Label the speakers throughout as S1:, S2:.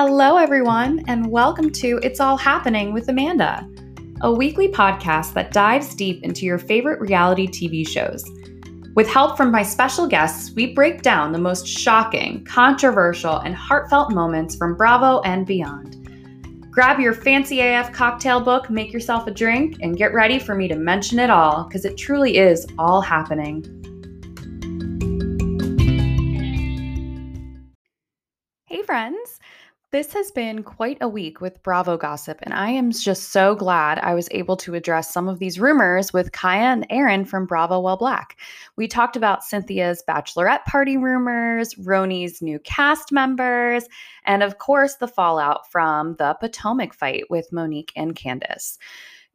S1: Hello, everyone, and welcome to It's All Happening with Amanda, a weekly podcast that dives deep into your favorite reality TV shows. With help from my special guests, we break down the most shocking, controversial, and heartfelt moments from Bravo and beyond. Grab your fancy AF cocktail book, make yourself a drink, and get ready for me to mention it all because it truly is all happening. This has been quite a week with Bravo gossip, and I am just so glad I was able to address some of these rumors with Kaya and Aaron from Bravo While Black. We talked about Cynthia's bachelorette party rumors, RHONY's new cast members, and of course, the fallout from the Potomac fight with Monique and Candiace.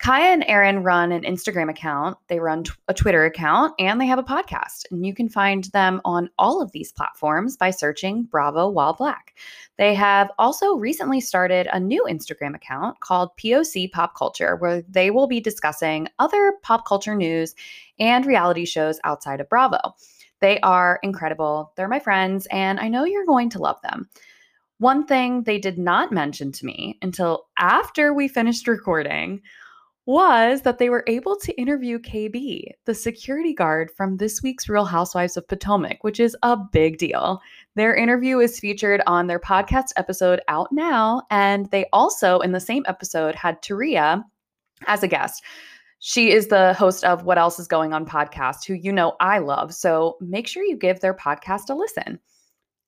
S1: Kaya and Aaron run an Instagram account, they run t- a Twitter account, and they have a podcast. And you can find them on all of these platforms by searching Bravo While Black. They have also recently started a new Instagram account called POC Pop Culture, where they will be discussing other pop culture news and reality shows outside of Bravo. They are incredible. They're my friends, and I know you're going to love them. One thing they did not mention to me until after we finished recording was that they were able to interview KB, the security guard from this week's Real Housewives of Potomac, which is a big deal. Their interview is featured on their podcast episode out now, and they also, in the same episode, had Taria as a guest. She is the host of What Else Is Going On podcast, who you know I love. So make sure you give their podcast a listen.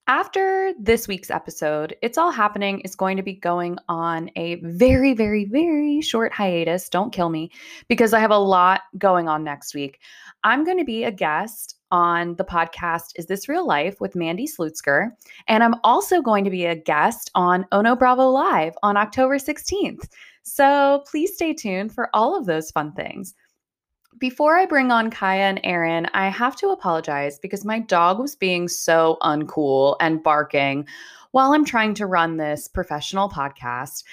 S1: After this week's episode, It's All Happening is going to be going on a very, very, very short hiatus. Don't kill me because I have a lot going on next week. I'm going to be a guest on the podcast Is This Real Life with Mandy Slutzker. And I'm also going to be a guest on oh Ono Bravo Live on October 16th. So please stay tuned for all of those fun things. Before I bring on Kaya and Aaron, I have to apologize because my dog was being so uncool and barking while I'm trying to run this professional podcast.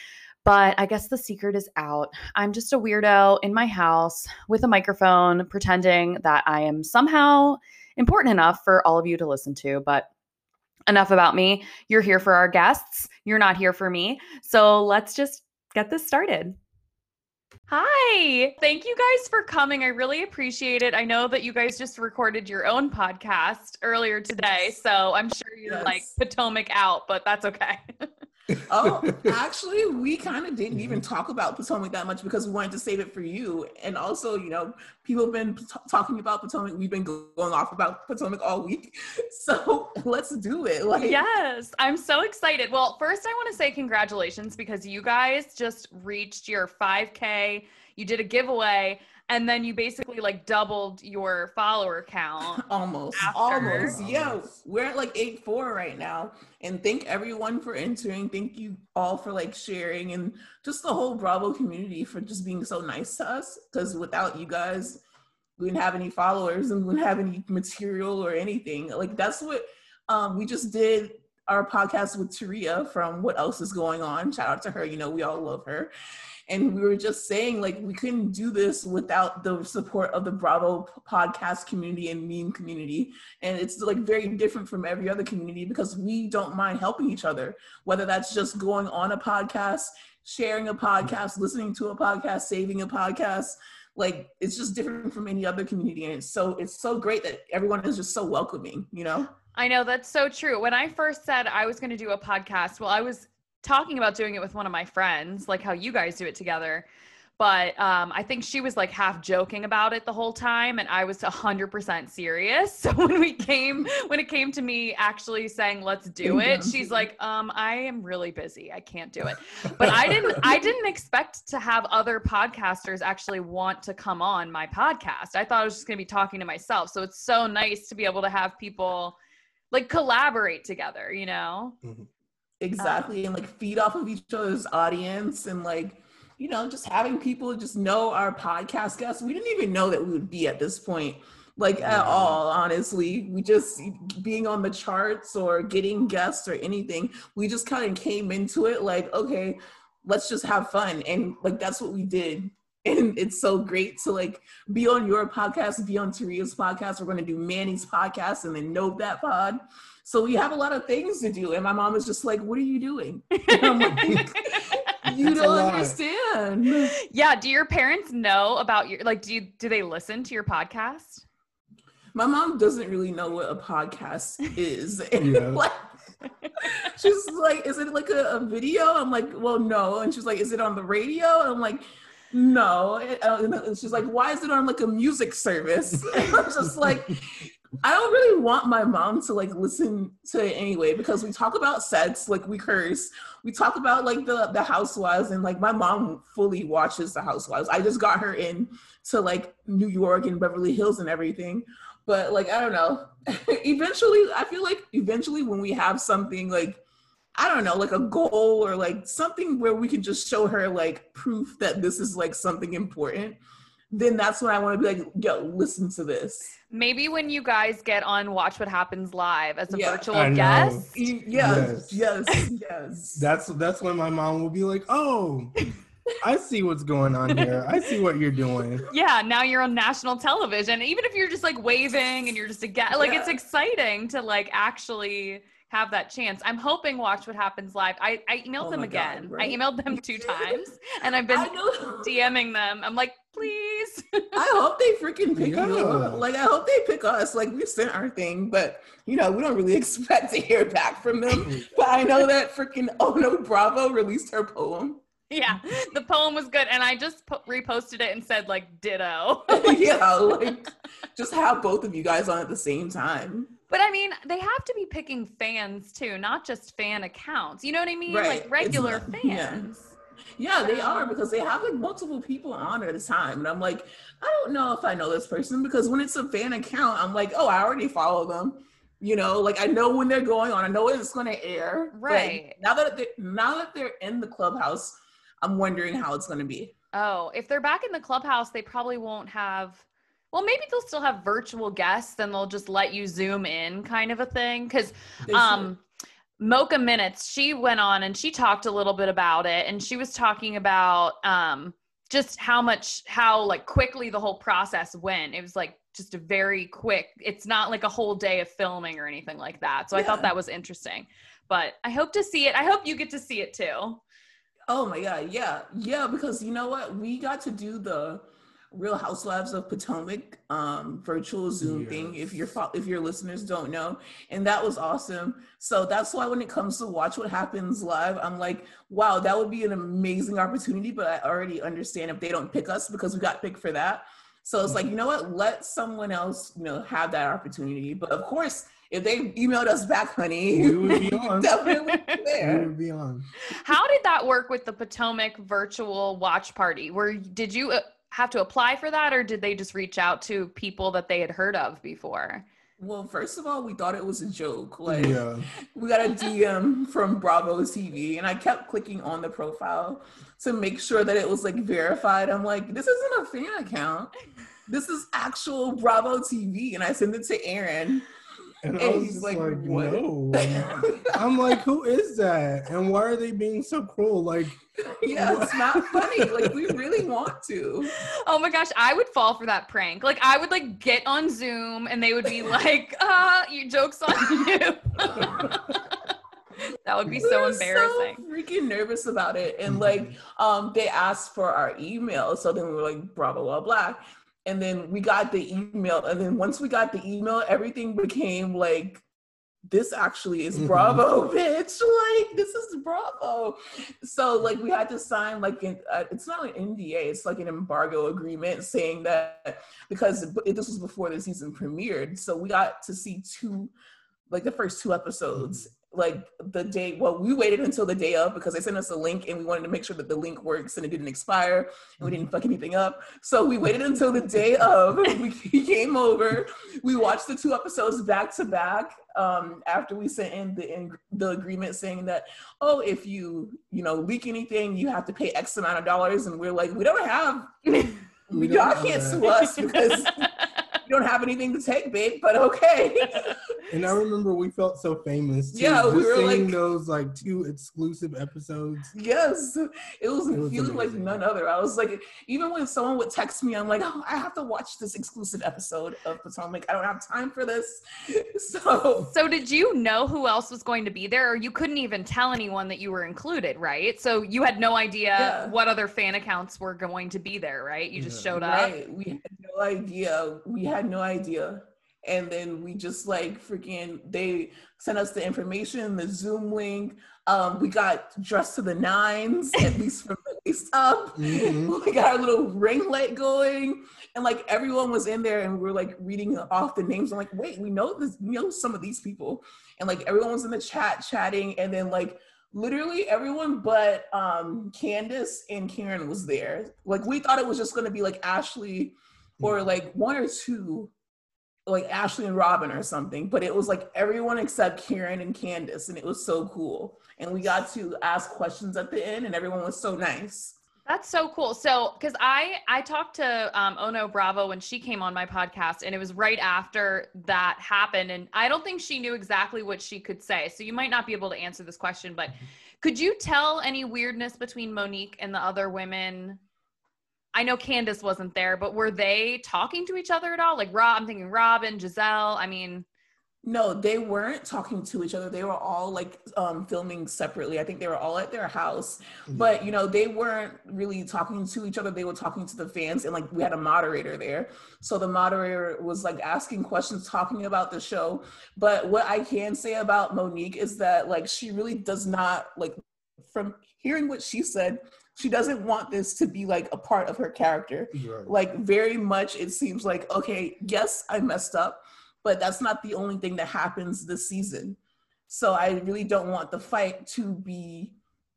S1: But I guess the secret is out. I'm just a weirdo in my house with a microphone pretending that I am somehow important enough for all of you to listen to. But enough about me. You're here for our guests, you're not here for me. So let's just get this started. Hi. Thank you guys for coming. I really appreciate it. I know that you guys just recorded your own podcast earlier today, so I'm sure you're yes. like Potomac out, but that's okay.
S2: oh, actually, we kind of didn't even mm-hmm. talk about Potomac that much because we wanted to save it for you. And also, you know, people have been t- talking about Potomac. We've been going off about Potomac all week. So let's do it.
S1: Like, yes, I'm so excited. Well, first, I want to say congratulations because you guys just reached your 5K. You did a giveaway and then you basically like doubled your follower count
S2: almost after. almost yeah we're at like eight four right now and thank everyone for entering thank you all for like sharing and just the whole bravo community for just being so nice to us because without you guys we didn't have any followers and we wouldn't have any material or anything like that's what um, we just did our podcast with Taria from What Else Is Going On. Shout out to her. You know, we all love her and we were just saying like we couldn't do this without the support of the bravo podcast community and meme community. And it's like very different from every other community because we don't mind helping each other whether that's just going on a podcast sharing a podcast listening to a podcast saving a podcast. Like it's just different from any other community. And it's so it's so great that everyone is just so welcoming you know?
S1: I know that's so true. When I first said I was going to do a podcast, well, I was talking about doing it with one of my friends, like how you guys do it together. But um, I think she was like half joking about it the whole time, and I was hundred percent serious. So when we came, when it came to me actually saying let's do it, she's like, um, "I am really busy. I can't do it." But I didn't, I didn't expect to have other podcasters actually want to come on my podcast. I thought I was just gonna be talking to myself. So it's so nice to be able to have people like collaborate together. You know. Mm-hmm.
S2: Exactly. Um, and like feed off of each other's audience and like, you know, just having people just know our podcast guests. We didn't even know that we would be at this point, like at all, honestly. We just being on the charts or getting guests or anything, we just kind of came into it like, okay, let's just have fun. And like that's what we did. and it's so great to like be on your podcast, be on Taria's podcast. We're going to do Manny's podcast and then Know That Pod. So we have a lot of things to do. And my mom is just like, What are you doing? Like, you don't understand.
S3: Yeah. Do your parents know about your like do you do they listen to your podcast?
S2: My mom doesn't really know what a podcast is. And yeah. like she's like, Is it like a, a, video? I'm like, Well, no. And she's like, Is it on the radio? And I'm like, no. And uh, she's like, why is it on like a music service? And I'm just like, I don't really want my mom to like listen to it anyway because we talk about sex, like we curse. We talk about like the the housewives and like my mom fully watches the housewives. I just got her in to like New York and Beverly Hills and everything. But like I don't know. eventually I feel like eventually when we have something like I don't know, like a goal or like something where we can just show her like proof that this is like something important, then that's when I want to be like, yo, listen to this.
S3: Maybe when you guys get on Watch What Happens Live as a yeah. virtual guest.
S2: Yes, yes, yes, yes.
S4: That's that's when my mom will be like, oh, I see what's going on here. I see what you're doing.
S3: Yeah, now you're on national television. Even if you're just like waving and you're just a guest, like yeah. it's exciting to like actually have that chance. I'm hoping Watch What Happens Live. I, I emailed oh them again. God, right? I emailed them two times and I've been DMing them. I'm like, please.
S2: I hope they freaking pick yeah. you up. Like, I hope they pick us. Like, we sent our thing, but you know, we don't really expect to hear back from them. but I know that freaking Oh No Bravo released her poem.
S3: Yeah, the poem was good, and I just po- reposted it and said like ditto.
S2: yeah, like just have both of you guys on at the same time.
S3: But I mean, they have to be picking fans too, not just fan accounts. You know what I mean?
S2: Right.
S3: Like regular fans.
S2: Yeah. Yeah. they are because they have like multiple people on at a time. And I'm like, I don't know if I know this person because when it's a fan account, I'm like, oh, I already follow them. You know, like I know when they're going on, I know it's going to air.
S3: Right.
S2: But now that they now that they're in the clubhouse, I'm wondering how it's going to be.
S3: Oh, if they're back in the clubhouse, they probably won't have well, maybe they'll still have virtual guests and they'll just let you zoom in kind of a thing. Cause um Mocha Minutes, she went on and she talked a little bit about it and she was talking about um just how much how like quickly the whole process went. It was like just a very quick, it's not like a whole day of filming or anything like that. So yeah. I thought that was interesting. But I hope to see it. I hope you get to see it too.
S2: Oh my god, yeah. Yeah, because you know what? We got to do the Real Housewives of Potomac um, virtual Zoom yes. thing. If your if your listeners don't know, and that was awesome. So that's why when it comes to watch what happens live, I'm like, wow, that would be an amazing opportunity. But I already understand if they don't pick us because we got picked for that. So it's like, you know what? Let someone else, you know, have that opportunity. But of course, if they emailed us back, honey, we would be on. definitely there.
S4: We would be on.
S3: How did that work with the Potomac virtual watch party? Where did you uh, have to apply for that or did they just reach out to people that they had heard of before?
S2: Well, first of all, we thought it was a joke. Like, yeah. we got a DM from Bravo TV, and I kept clicking on the profile to make sure that it was like verified. I'm like, this isn't a fan account. This is actual Bravo TV, and I sent it to Aaron.
S4: And, and I was like, like no. I'm like, who is that? And why are they being so cruel? Like,
S2: yeah, what? it's not funny. Like, we really want to.
S3: Oh my gosh, I would fall for that prank. Like, I would like get on Zoom and they would be like, uh, your joke's on you. that would be we so embarrassing.
S2: So freaking nervous about it. And like, um, they asked for our email. So then we were like, "Blah blah blah and then we got the email and then once we got the email everything became like this actually is mm-hmm. bravo bitch. Like this is bravo. So like we had to sign like an, uh, it's not an nda it's like an embargo agreement saying that because this was before the season premiered. So we got to see two like the first two episodes like the day well we waited until the day of because they sent us a link and we wanted to make sure that the link works and it didn't expire and we didn't fuck anything up. So we waited until the day of we came over we watched the two episodes back to back um, after we sent in the in the agreement saying that oh if you you know leak anything you have to pay x amount of dollars and we're like we don't have we, y'all can't sue us because you don't have anything to take, babe, but okay.
S4: and I remember we felt so famous. Too,
S2: yeah, we were
S4: seeing
S2: like
S4: those like two exclusive episodes.
S2: Yes, it was,
S4: It was
S2: feeling like none other. I was like, even when someone would text me, I'm like, oh, I have to watch this exclusive episode of Potomac. I don't have time for this. So
S3: So did you know who else was going to be there or you couldn't even tell anyone that you were included, right? So you had no idea
S2: Yeah.
S3: what other fan accounts were going to be there, right? You just
S4: Yeah.
S3: showed up.
S2: Right. We had no idea. We had no idea. And then we just like freaking they sent us the information, the Zoom link. Um, we got dressed to the nines, at least from the waist up.
S4: Mhm.
S2: We got our little ring light going. And like everyone was in there and we are like reading off the names. I'm like, wait, we know this, we know some of these people. And like everyone was in the chat chatting, and then like literally everyone but um Candiace and Karen was there. Like we thought it was just gonna be like Ashley or like one or two, like Ashley and Robin or something. But it was like everyone except Karen and Candiace, and it was so cool. And we got to ask questions at the end, and everyone was so nice.
S3: That's so cool. So, because I I talked to um, Ono Bravo when she came on my podcast, and it was right after that happened, and I don't think she knew exactly what she could say. So you might not be able to answer this question, but could you tell any weirdness between Monique and the other women? I know Candiace wasn't there, but were they talking to each other at all? Like Rob, I'm thinking Robin, Gizelle. I mean,
S2: No, they weren't talking to each other. They were all like um, filming separately. I think they were all at their house, but you know, they weren't really talking to each other. They were talking to the fans, and like we had a moderator there. So the moderator was like asking questions, talking about the show. But what I can say about Monique is that like she really does not like from hearing what she said, she doesn't want this to be like a part of her character.
S4: Right.
S2: like very much it seems like okay yes i messed up but that's not the only thing that happens this season. So i really don't want the fight to be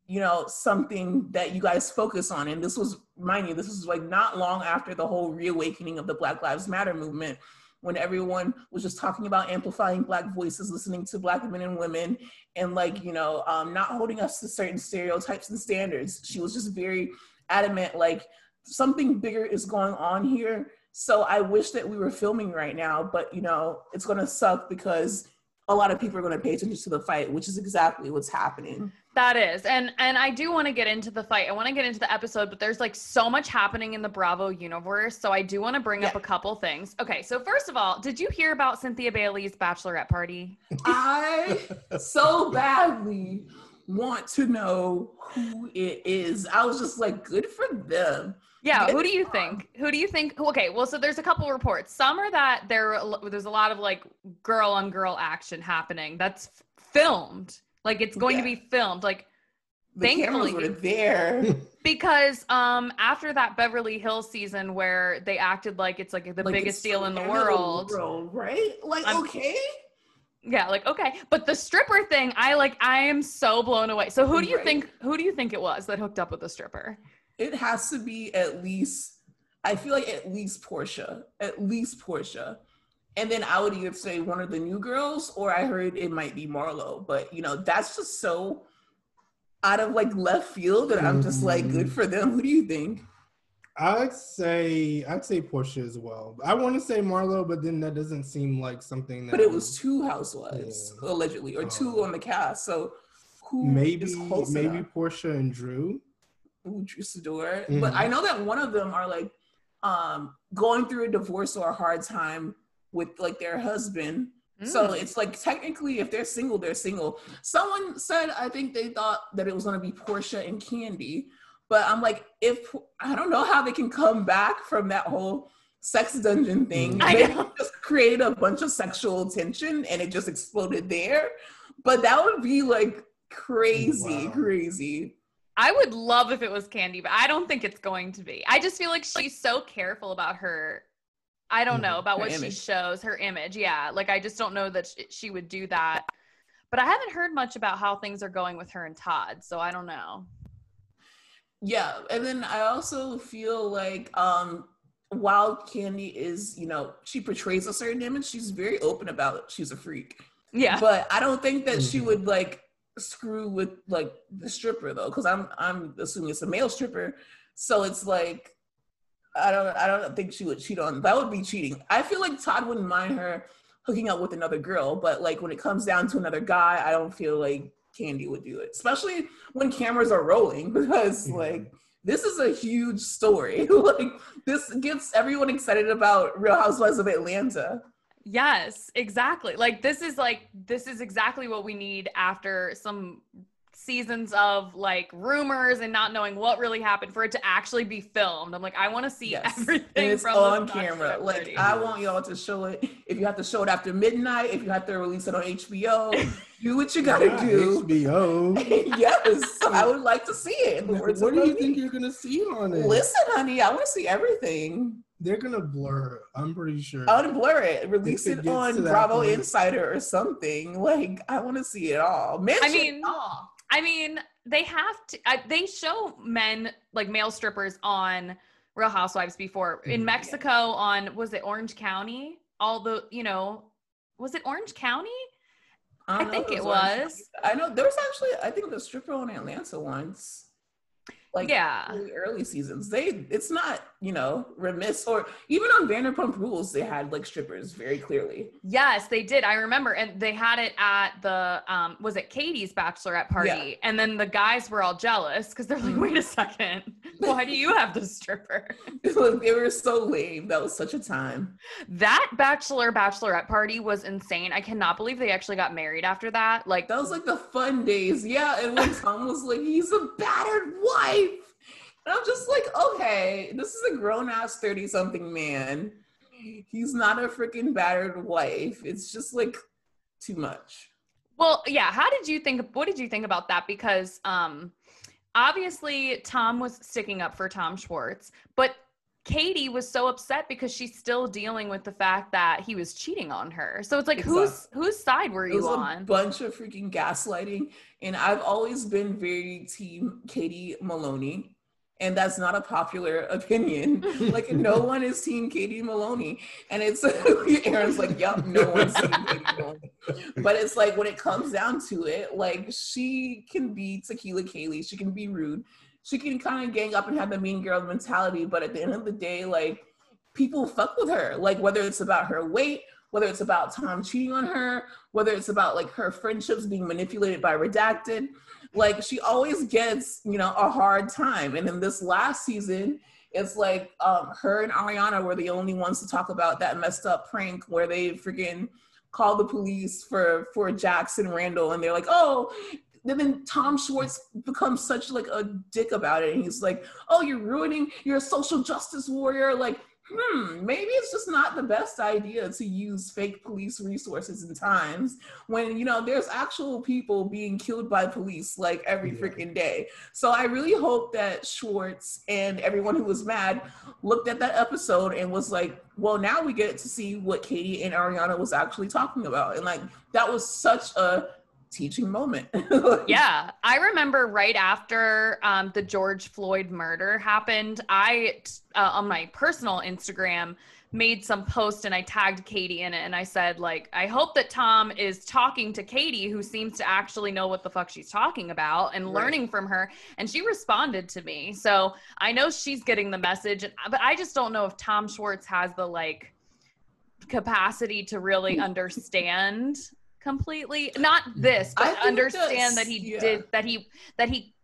S2: you know something that you guys focus on. And this was mind you this was like not long after the whole reawakening of the black lives matter movement when everyone was just talking about amplifying black voices listening to black men and women and like you know um, not holding us to certain stereotypes and standards. She was just very adamant like something bigger is going on here. So i wish that we were filming right now but you know it's going to suck because a lot of people are going to pay attention to the fight which is exactly what's happening
S3: That is. And and I do want to get into the fight. I want to get into the episode, but there's like so much happening in the Bravo universe. So I do want to bring up a couple things. Okay, so first of all, did you hear about Cynthia Bailey's bachelorette party?
S2: i so badly want to know who it is i was just like good for them
S3: Yeah, who do you think? Who do you think? Okay, well, so there's a couple reports. Some are that there there's a lot of like girl on girl action happening. That's filmed. Like it's going to be filmed. Like
S2: the cameras
S3: Thankfully-
S2: were there
S3: because um after that Beverly Hills season where they acted like it's like the
S2: Like,
S3: biggest deal in the world.
S2: world, right like
S3: I'm-
S2: okay
S3: Yeah, like okay, but the stripper thing, I like I am so blown away. So who do you
S2: Right.
S3: think who do you think it was that hooked up with the stripper?
S2: it has to be at least I feel like at least Porsha, at least Porsha. And then I would either say one of the new girls or I heard it might be Marlo, but you know, that's just so out of like left field that I'm just like good for them. Who do you think?
S4: I'd say I'd say Porsha as well. I want to say Marlo, but then that doesn't seem like something that.
S2: But it was two housewives
S4: Yeah.
S2: allegedly or two
S4: Oh.
S2: on the cast. So who
S4: maybe maybe
S2: enough?
S4: Porsha and Drew.
S2: Ooh, Drew Sidora.
S4: Mhm.
S2: But I know that one of them are like um going through a divorce or a hard time with like their husband. So
S3: Mm.
S2: it's like technically if they're single, they're single. Someone said I think they thought that it was gonna be Porsha and Kandi. But I'm like, if I don't know how they can come back from that whole sex dungeon thing.
S4: Mhm.
S3: I
S2: They
S3: know.
S2: just created a bunch of sexual tension and it just exploded there. But that would be like crazy,
S4: Wow.
S2: crazy.
S3: I would love if it was Kandi, but I don't think it's going to be. I just feel like she's so careful about her. I don't know
S4: Mhm.
S3: about
S2: Her
S3: what
S2: image.
S3: she shows, her image. Yeah, like I just don't know that sh- she would do that. But I haven't heard much about how things are going with her and Todd, so I don't know.
S2: Yeah, and then I also feel like um while Kandi is, you know, she portrays a certain image, she's very open about it. She's a freak.
S3: Yeah.
S2: But I don't think that she
S4: Mhm.
S2: would like screw with like the stripper though, because I'm I'm assuming it's a male stripper. So it's like I don't I don't think she would cheat on that would be cheating. I feel like Todd wouldn't mind her hooking up with another girl, but like when it comes down to another guy, I don't feel like Kandi would do it. Especially when cameras are rolling because yeah. like this is a huge story. like this gets everyone excited about Real Housewives of Atlanta.
S3: Yes, exactly. Like this is like this is exactly what we need after some seasons of like rumors and not knowing what really happened for it to actually be filmed. I'm like, I want to see yes. everything and
S2: it's on camera. Like, I want y'all to show it. If you have to show it after midnight, if you have to release it on HBO, do what you gotta yeah, do.
S4: HBO.
S2: yes, I would like to see it.
S4: What do you me. think you're gonna see on it?
S2: Listen, honey, I want to see everything.
S4: They're gonna blur. I'm pretty sure.
S2: I want to blur it. Release it on Bravo Insider or something. Like I want to see it all. Mention I mean, all.
S3: I mean, they have to. I, they show men like male strippers on Real Housewives before in mm-hmm. Mexico on was it Orange County? All the you know, was it Orange County? I, I think it was.
S2: I know there was actually I think the stripper on Atlanta once like
S3: yeah
S2: really early seasons they it's not you know remiss or even on vanderpump rules they had like strippers very clearly.
S3: Yes they did. I remember and they had it at the um was it katie's bachelorette party? Yeah. and then the guys were all jealous because they're like wait a second. Why do you have the stripper?
S2: They were so lame. That was such a time.
S3: That bachelor bachelorette party was insane. I cannot believe they actually got married after that. Like
S2: that was like the fun days. Yeah and when tom was like he's a battered wife and I'm just like, okay, this is a grown ass 30 something man. He's not a freaking battered wife. It's just like too much.
S3: Well, yeah. How did you think? What did you think about that? Because um, obviously Tom was sticking up for Tom Schwartz, but Katie was so upset because she's still dealing with the fact that he was cheating on her. So it's like, exactly. whose whose side were you on?
S2: A bunch of freaking gaslighting, and I've always been very team Katie Maloney and that's not a popular opinion. like no one is team Katie Maloney, and it's Aaron's like, "Yep, no one's team Katie Maloney." But it's like when it comes down to it, like she can be Tequila Katie, she can be rude, she can kind of gang up and have the mean girl mentality. But at the end of the day, like people fuck with her, like whether it's about her weight. Whether it's about Tom cheating on her, whether it's about like her friendships being manipulated by redacted, like she always gets you know a hard time and in this last season it's like um, her and ariana were the only ones to talk about that messed up prank where they freaking call the police for for jackson randall and they're like oh and then Tom Schwartz becomes such like a dick about it. And he's like, oh, you're ruining, you're a social justice warrior. Like, hmm, maybe it's just not the best idea to use fake police resources in times when, you know, there's actual people being killed by police like every yeah. freaking day. So I really hope that Schwartz and everyone who was mad looked at that episode and was like, well, now we get to see what Katie and Ariana was actually talking about. And like, that was such a teaching moment.
S3: yeah. I remember right after um, the George Floyd murder happened, I, uh, on my personal Instagram, made some post and I tagged Katie in it and I said like I hope that Tom is talking to Katie who seems to actually know what the fuck she's talking about and right. learning from her and she responded to me. So I know she's getting the message but I just don't know if Tom Schwartz has the like capacity to really understand completely not this but understand that he yeah. did that he that he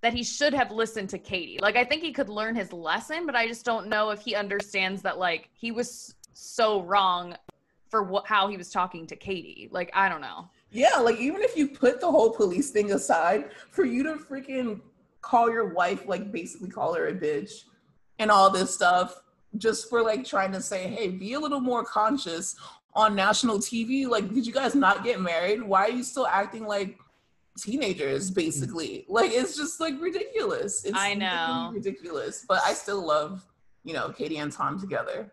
S3: that he should have listened to Katie. Like I think he could learn his lesson, but I just don't know if he understands that like he was so wrong for what how he was talking to Katie. Like I don't know.
S2: Yeah, like even if you put the whole police thing aside, for you to freaking call your wife like basically call her a bitch and all this stuff just for like trying to say, "Hey, be a little more conscious on national TV. Like, did you guys not get married? Why are you still acting like teenagers, basically? Like, it's just like ridiculous. It's
S3: I know.
S2: Ridiculous. But I still love, you know, Katie and Tom together.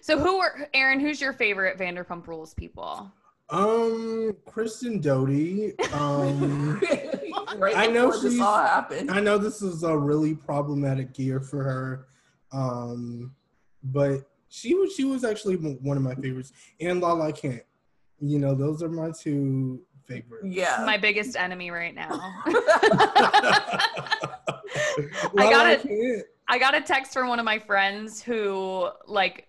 S3: So who are Aaron, who's your favorite Vanderpump Rules people?
S4: Um, Kristen Doute Um, right I know she's. All happened. I know this is a really problematic year for her, um, but she was she was actually one of my favorites, and La Lala Kent. You know, those are my two favorites.
S3: Yeah, my biggest enemy right now. I gotta. I got a text from one of my friends who like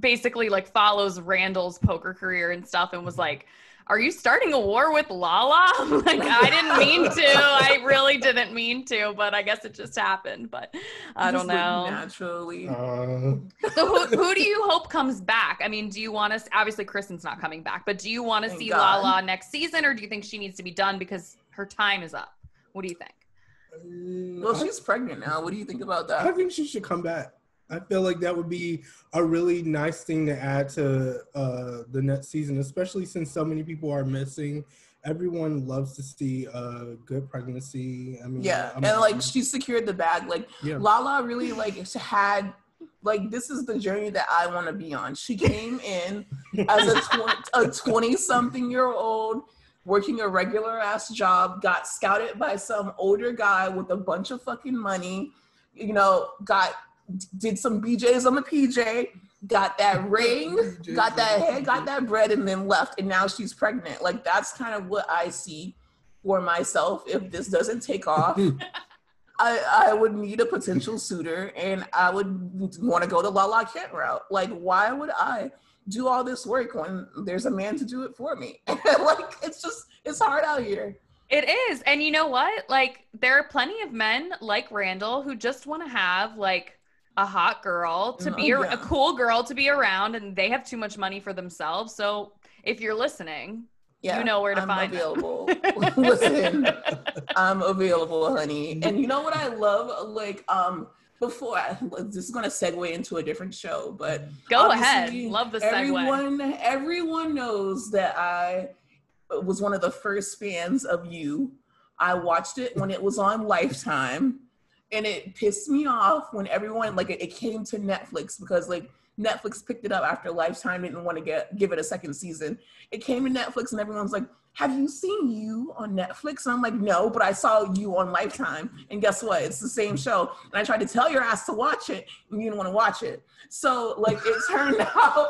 S3: basically like follows Randall's poker career and stuff and was like, are you starting a war with Lala? like, I didn't mean to. I really didn't mean to, but I guess it just happened. But I don't know.
S2: Naturally.
S4: Uh,
S3: So who, who do you hope comes back? I mean, do you want to? Obviously, Kristen's not coming back, but do you want to see
S2: God.
S3: Lala next season, or do you think she needs to be done because her time is up? What do you think?
S2: Well, she's pregnant now. What do you think about that?
S4: I think she should come back. I feel like that would be a really nice thing to add to uh, the next season, especially since so many people are missing. Everyone loves to see a good pregnancy. I mean,
S2: Yeah,
S4: I'm-
S2: and like she secured the bag. Like
S4: yeah.
S2: Lala really like had like this is the journey that I want to be on. She came in as a 20, a 20 something year old working a regular ass job, got scouted by some older guy with a bunch of fucking money, you know, got did some BJs on the PJ, got that ring, got that head, got that bread, and then left. And now she's pregnant. Like that's kind of what I see for myself if this doesn't take off. I, I would need a potential suitor and I would want to go the Lala Kent route. Like, why would I do all this work when there's a man to do it for me? like, it's just, it's hard out here.
S3: It is. And you know what? Like, there are plenty of men like Randall who just want to have like a hot girl to
S2: Oh,
S3: be a,
S2: yeah.
S3: a cool girl to be around, and they have too much money for themselves. So if you're listening,
S2: Yeah,
S3: You know where to
S2: I'm
S3: find
S2: available. Listen, I'm available, honey. And you know what I love? Like, um, before I, this is gonna segue into a different show, but
S3: go ahead. Love the segue.
S2: Everyone, everyone knows that I was one of the first fans of you. I watched it when it was on Lifetime, and it pissed me off when everyone like it, it came to Netflix because like Netflix picked it up after Lifetime didn't want to get give it a second season. It came to Netflix, and everyone's like. Have you seen you on Netflix? And I'm like, no, but I saw you on Lifetime. And guess what? It's the same show. And I tried to tell your ass to watch it, and you didn't want to watch it. So like it turned out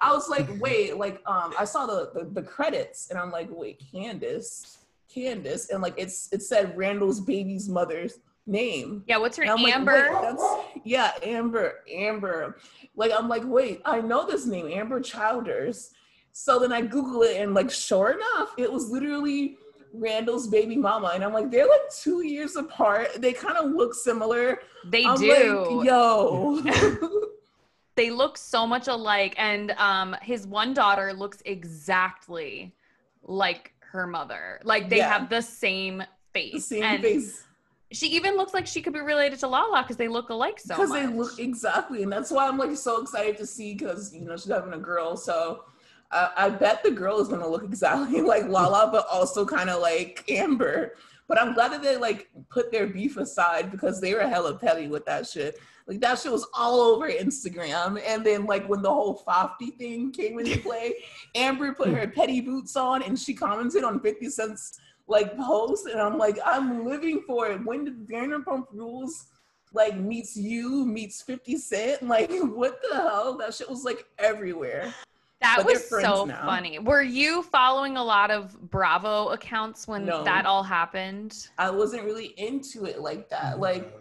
S2: I was like, wait, like um I saw the, the the credits and I'm like, wait, Candace, Candace, and like it's it said Randall's baby's mother's name.
S3: yeah, what's her
S2: And I'm like,
S3: Ambyr?
S2: wait, that's yeah, Ambyr, Ambyr. Like I'm like, wait, I know this name, Ambyr Childers. So then I Google it and like sure enough, it was literally Randall's baby mama. And I'm like, they're like two years apart. They kind of look similar.
S3: they
S2: I'm
S3: do.
S2: like, yo.
S3: they look so much alike and um his one daughter looks exactly like her mother like they
S2: Yeah.
S3: have the same face
S2: the same
S3: and
S2: face.
S3: She even looks like she could be related to lala because they look alike so
S2: because they look exactly and that's why i'm like so excited to see because you know she's having a girl so I I bet the girl is gonna look exactly like Lala, but also kind of like Ambyr. But I'm glad that they like put their beef aside because they were hella petty with that shit. Like that shit was all over Instagram. And then like when the whole Fofty thing came into play, Ambyr put her hmm. petty boots on and she commented on 50 Cent's like post. And I'm like, I'm living for it. When did Vanderpump Rules like meets you meets 50 Cent? Like what the hell? That shit was like everywhere.
S3: that
S2: but
S3: was so
S2: now.
S3: funny were you following a lot of bravo accounts when
S2: No.
S3: that all happened
S2: I wasn't really into it like that. Mm-hmm. Like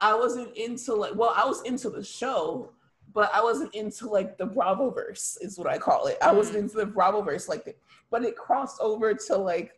S2: I wasn't into like well, I was into the show, but I wasn't into like the Bravo verse is what I call it. I wasn't mm. into the Bravo verse like that. But it crossed over to like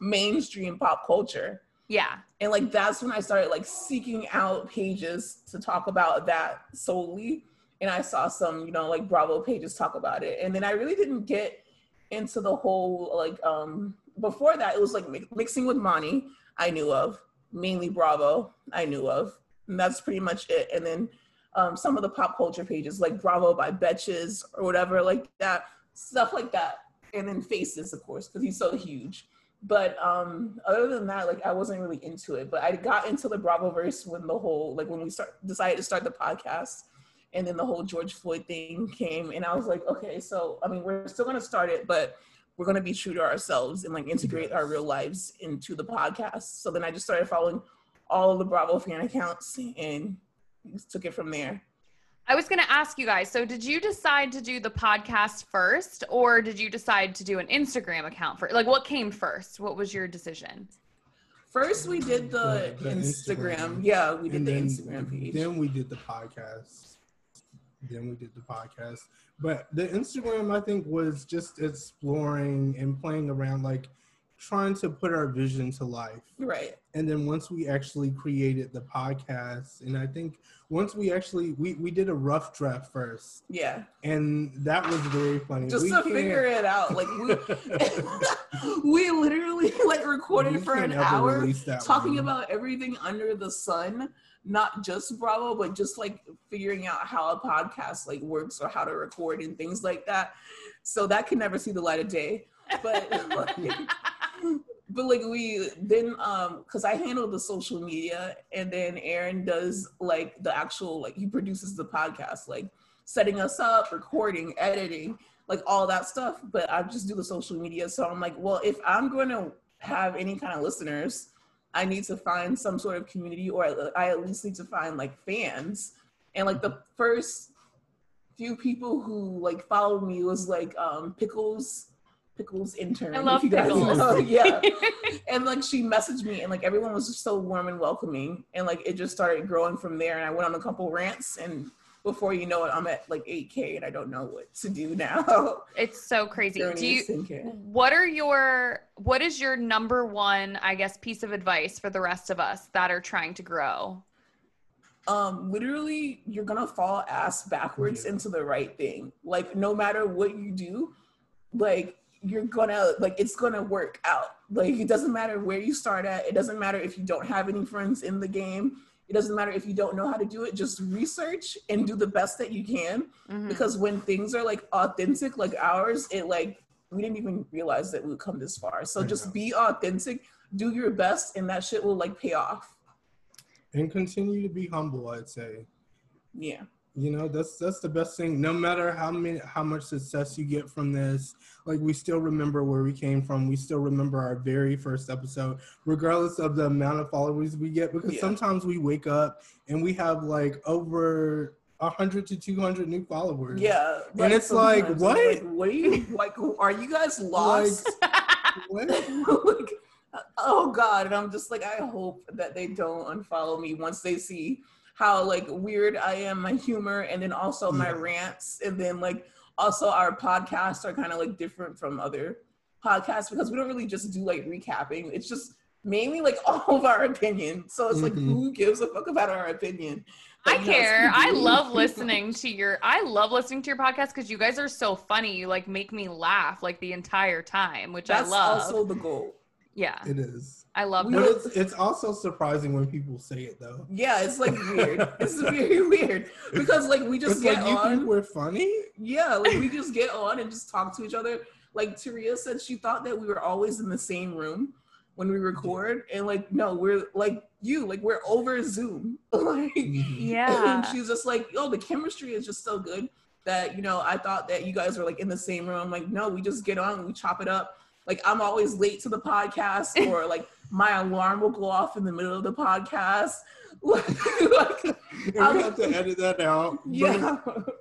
S2: mainstream pop culture.
S3: yeah
S2: And like that's when I started like seeking out pages to talk about that solely. And I saw some, you know, like Bravo pages talk about it. And then I really didn't get into the whole like um before that it was like mi- mixing with Monty I knew of, mainly Bravo I knew of. And that's pretty much it. And then um some of the pop culture pages like Bravo by Betches or whatever like that, stuff like that. And then Faces of course because he's so huge but um other than that like i wasn't really into it but i got into the bravo verse when the whole like when we start decided to start the podcast and then the whole george floyd thing came and i was like okay so i mean we're still going to start it but we're going to be true to ourselves and like integrate our real lives into the podcast. So then i just started following all of the bravo fan accounts and took it from there
S3: I was going to ask you guys. So, did you decide to do the podcast first, or did you decide to do an Instagram account for? Like, what came first? What was your decision?
S2: First, we did the, the, the Instagram. Instagram. Yeah, we did and the then, Instagram page.
S4: Then we did the podcast. Then we did the podcast. But the Instagram, I think, was just exploring and playing around, like trying to put our vision to life.
S2: Right.
S4: And then once we actually created the podcast, and I think once we actually we, we did a rough draft first.
S2: Yeah.
S4: And that was very funny.
S2: Just
S4: we
S2: to figure it out. Like we we literally like recorded for an hour talking one. about everything under the sun. Not just Bravo, but just like figuring out how a podcast like works or how to record and things like that. So that can never see the light of day. But like, but like we then um because i handle the social media and then aaron does like the actual like he produces the podcast like setting us up recording editing like all that stuff but i just do the social media. So i'm like well if i'm going to have any kind of listeners i need to find some sort of community or i at least need to find like fans. And like the first few people who like followed me was like um pickles Pickles intern.
S3: I love Pickles.
S2: yeah. and like she messaged me and like everyone was just so warm and welcoming. And like it just started growing from there. And I went on a couple rants and before you know it, I'm at like 8K and I don't know what to do now.
S3: It's so crazy. Do you, what are your, what is your number one, I guess, piece of advice for the rest of us that are trying to grow?
S2: Um, literally, you're gonna fall ass backwards into the right thing. Like, no matter what you do, like you're gonna like it's gonna work out. Like it doesn't matter where you start at. It doesn't matter if you don't have any friends in the game. It doesn't matter if you don't know how to do it. Just research and do the best that you can. Mm-hmm. Because when things are like authentic, like ours, it like we didn't even realize that we would come this far. So just be authentic, do your best, and that shit will like pay off.
S4: And continue to be humble, I'd say.
S2: Yeah
S4: you know that's that's the best thing. No matter how many how much success you get from this like we still remember where we came from. We still remember our very first episode regardless of the amount of followers we get because yeah. sometimes we wake up and we have like over 100 to 200 new followers.
S2: Yeah
S4: and it's like what? like,
S2: what are you like are you guys lost? Like, what? like, oh god and i'm just like i hope that they don't unfollow me once they see how like weird I am, my humor, and then also my rants, and then like also our podcasts are kind of like different from other podcasts because we don't really just do like recapping. It's just mainly like all of our opinions. So it's like mm-hmm. who gives a fuck about our opinion?
S3: I care. I love listening to your I love listening to your podcast because you guys are so funny. You like make me laugh like the entire time, which
S2: That's
S3: I love.
S2: That's also the goal.
S3: Yeah.
S4: It is.
S3: I love
S4: that. It's, it's also surprising when people say it though.
S2: Yeah, it's like weird. it's very weird because like we just it's get like, on.
S4: we're funny.
S2: Yeah, like we just get on and just talk to each other. Like Taria said, she thought that we were always in the same room when we record, and like no, we're like you, like we're over Zoom. like
S3: mm-hmm. yeah,
S2: and she's just like, oh, the chemistry is just so good that you know I thought that you guys were like in the same room. I'm like, no, we just get on, we chop it up. Like I'm always late to the podcast, or like my alarm will go off in the middle of the podcast.
S4: like, I have to edit that out. Yeah,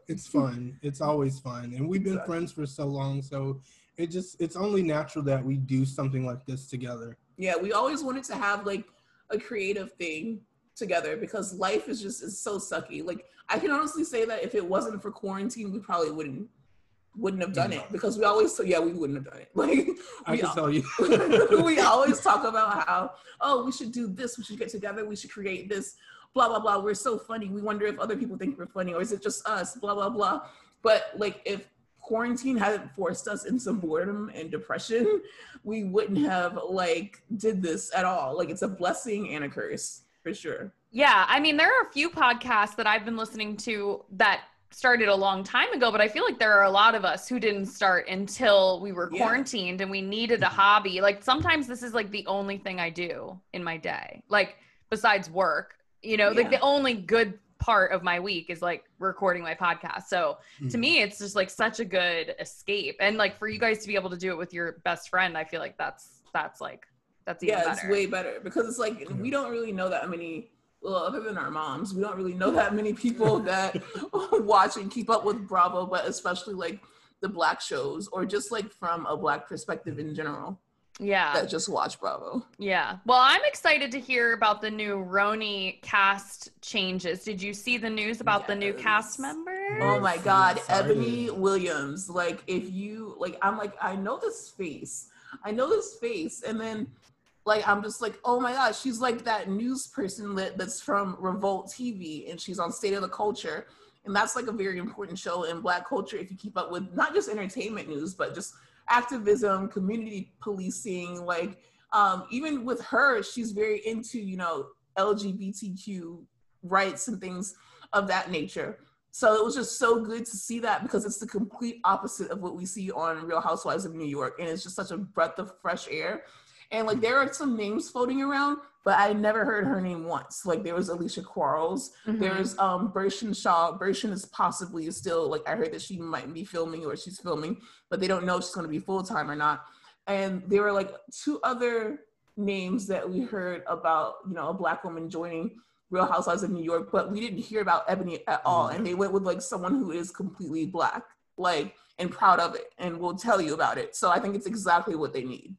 S4: it's fun. It's always fun, and we've been exactly. friends for so long, so it just it's only natural that we do something like this together.
S2: Yeah, we always wanted to have like a creative thing together because life is just is so sucky. Like I can honestly say that if it wasn't for quarantine, we probably wouldn't wouldn't have done it mm-hmm. because we always so yeah we wouldn't have done it. Like
S4: I can tell you.
S2: we always talk about how oh we should do this we should get together we should create this blah blah blah. We're so funny. We wonder if other people think we're funny or is it just us blah blah blah. But like if quarantine hadn't forced us into boredom and depression we wouldn't have like did this at all. Like it's a blessing and a curse for sure.
S3: Yeah i mean there are a few podcasts that i've been listening to that started a long time ago, but I feel like there are a lot of us who didn't start until we were quarantined yeah. and we needed a mm-hmm. hobby. Like sometimes this is like the only thing I do in my day, like besides work, you know, yeah. like the only good part of my week is like recording my podcast. So mm-hmm. to me, it's just like such a good escape. And like for you guys to be able to do it with your best friend, I feel like that's, that's like, that's even
S2: yeah,
S3: better.
S2: it's way better because it's like, we don't really know that many well, other than our moms, we don't really know that many people that watch and keep up with Bravo, but especially like the black shows or just like from a black perspective in general.
S3: yeah.
S2: that just watch bravo.
S3: Yeah. Well i'm excited to hear about the new RHONY cast changes. Did you see the news about yes. the new cast member
S2: oh my god eboni williams. Like if you like i'm like i know this face. I know this face. And then like i'm just like oh my gosh she's like that news person that, that's from revolt tv and she's on state of the culture and that's like a very important show in black culture if you keep up with not just entertainment news but just activism, community policing, like um, even with her, she's very into, you know, LGBTQ rights and things of that nature. So it was just so good to see that because it's the complete opposite of what we see on Real Housewives of New York. And it's just such a breath of fresh air. And like there are some names floating around, but I never heard her name once. Like there was Alicia Quarles, mm-hmm. there's um Bershan Shaw. Bershan is possibly still like I heard that she might be filming or she's filming, but they don't know if she's gonna be full time or not. And there were like two other names that we heard about, you know, a black woman joining Real Housewives of New York, but we didn't hear about Eboni at all. Mm-hmm. And they went with like someone who is completely black, like and proud of it, and will tell you about it. So I think it's exactly what they need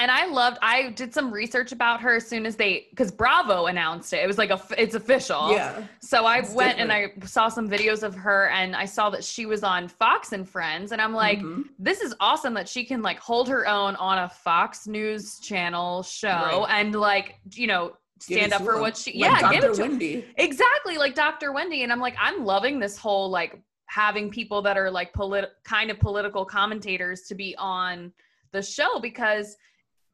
S3: and I loved. I did some research about her as soon as they, because Bravo announced it. It was like a, it's official.
S2: Yeah.
S3: So I went different. and I saw some videos of her, and I saw that she was on Fox and Friends, and I'm like, mm-hmm. this is awesome that she can like hold her own on a Fox News Channel show, right. and like you know stand up for what she, like yeah,
S2: Dr. give it to
S3: Wendy. exactly like Dr. Wendy, and I'm like, I'm loving this whole like having people that are like polit kind of political commentators to be on the show because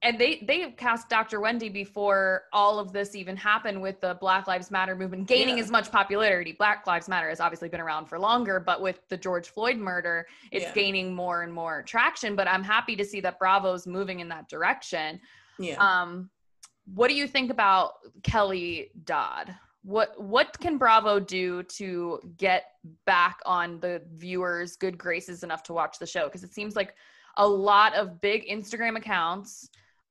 S3: and they they have cast Dr. Wendy before all of this even happened with the Black Lives Matter movement gaining yeah. as much popularity. Black Lives Matter has obviously been around for longer, but with the George Floyd murder, it's yeah. gaining more and more traction. But I'm happy to see that Bravo's moving in that direction.
S2: Yeah.
S3: Um, what do you think about Kelly Dodd? What what can Bravo do to get back on the viewers' good graces enough to watch the show? Because it seems like a lot of big Instagram accounts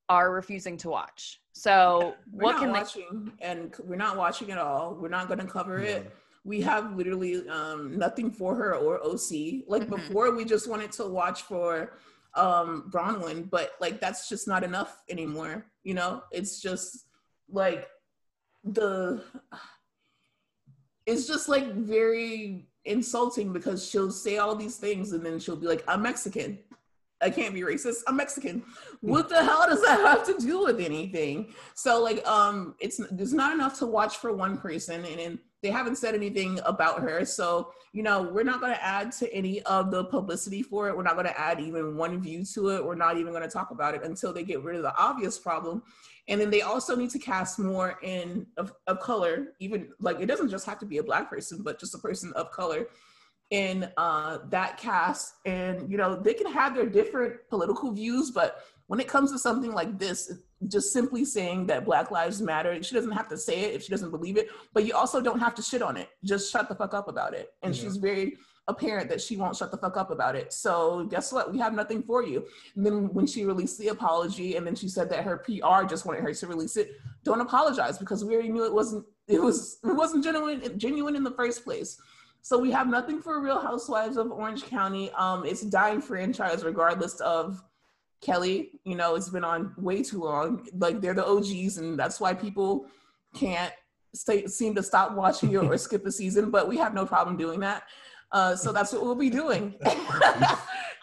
S3: are refusing to watch. So
S2: we're what can watching they- and we're not watching at all. We're not going to cover it. We have literally um, nothing for her or OC. Like mm-hmm. before, we just wanted to watch for um, Braunwyn, but like that's just not enough anymore. You know, it's just like the. It's just like very insulting because she'll say all these things and then she'll be like, "I'm Mexican," I can't be racist. I'm Mexican. What the hell does that have to do with anything? So like, um, it's there's not enough to watch for one person, and, and they haven't said anything about her. So you know, we're not going to add to any of the publicity for it. We're not going to add even one view to it. We're not even going to talk about it until they get rid of the obvious problem. And then they also need to cast more in of, of color. Even like it doesn't just have to be a black person, but just a person of color in uh, that cast and you know they can have their different political views but when it comes to something like this just simply saying that black lives matter she doesn't have to say it if she doesn't believe it but you also don't have to shit on it. Just shut the fuck up about it. And she's very apparent that she won't shut the fuck up about it. So guess what? We have nothing for you. And then when she released the apology and then she said that her pr just wanted her to release it don't apologize because we already knew it wasn't it was it wasn't genuine genuine in the first place so we have nothing for Real Housewives of Orange County. Um, it's a dying franchise, regardless of Kelly. You know, it's been on way too long. Like they're the OGs, and that's why people can't stay, seem to stop watching or, or skip a season. But we have no problem doing that. Uh, so that's what we'll be doing.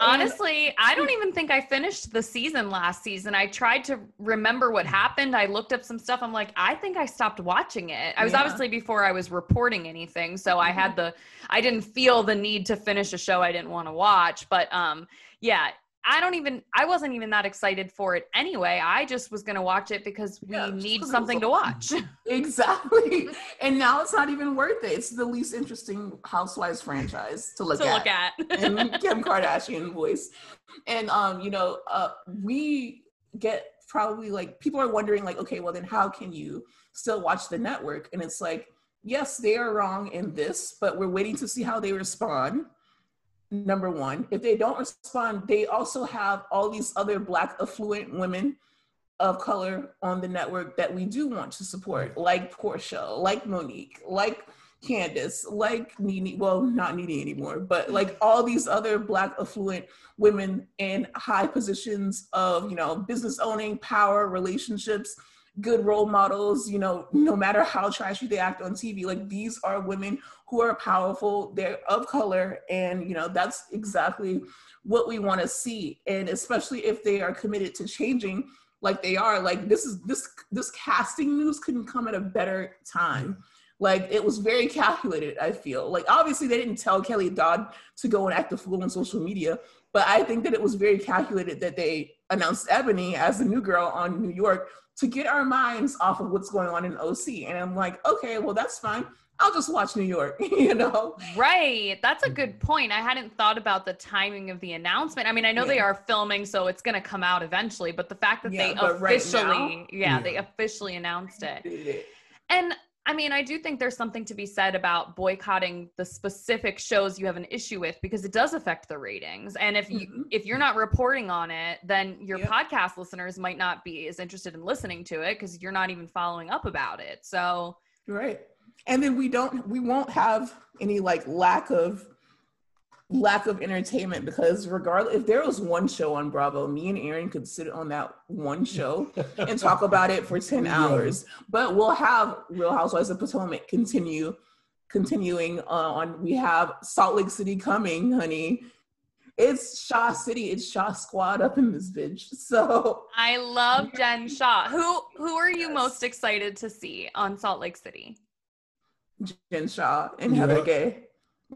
S3: Honestly, I don't even think I finished the season last season. I tried to remember what happened. I looked up some stuff. I'm like, I think I stopped watching it. I was yeah. obviously before I was reporting anything, so I had mm-hmm. the I didn't feel the need to finish a show I didn't want to watch. But um, yeah, I don't even I wasn't even that excited for it anyway. I just was going to watch it because we yeah, need something to watch.
S2: exactly. and now it's not even worth it. It's the least interesting Housewives franchise to look
S3: to
S2: at.
S3: look at.
S2: and Kim Kardashian voice. And um you know, uh we get probably like people are wondering like okay, well then how can you still watch the network? And it's like yes, they are wrong in this, but we're waiting to see how they respond number one. If they don't respond, they also have all these other Black affluent women of color on the network that we do want to support, like Porsha, like Monique, like Candiace, like Nene, well, not Nene anymore, but like all these other Black affluent women in high positions of, you know, business owning, power, relationships, good role models, you know, no matter how trashy they act on TV, like these are women who are powerful, they're of color, and, you know, that's exactly what we want to see. And especially if they are committed to changing like they are, like this is this this casting news couldn't come at a better time like it was very calculated, I feel. Like obviously they didn't tell Kelly Dodd to go and act a fool on social media, but I think that it was very calculated that they announced Eboni as the new girl on New York to get our minds off of what's going on in OC. And I'm like, okay, well that's fine. I'll just watch New York, you know?
S3: Right. That's a good point. I hadn't thought about the timing of the announcement. I mean, I know yeah. they are filming, so it's going to come out eventually, but the fact that yeah, they officially, right now, yeah, yeah, they officially announced it. And I mean, I do think there's something to be said about boycotting the specific shows you have an issue with because it does affect the ratings. And if you mm-hmm. if you're not reporting on it, then your yep. podcast listeners might not be as interested in listening to it because you're not even following up about it. So
S2: Right. And then we don't we won't have any like lack of lack of entertainment because regardless if there was one show on bravo me and aaron could sit on that one show and talk about it for 10 hours but we'll have real housewives of potomac continue continuing uh, on we have salt lake city coming honey it's Shah City. It's Shah Squad up in this bitch. So
S3: I love Jen Shah. Who who are you yes. most excited to see on Salt Lake City?
S2: Jen Shah and Heather Gay.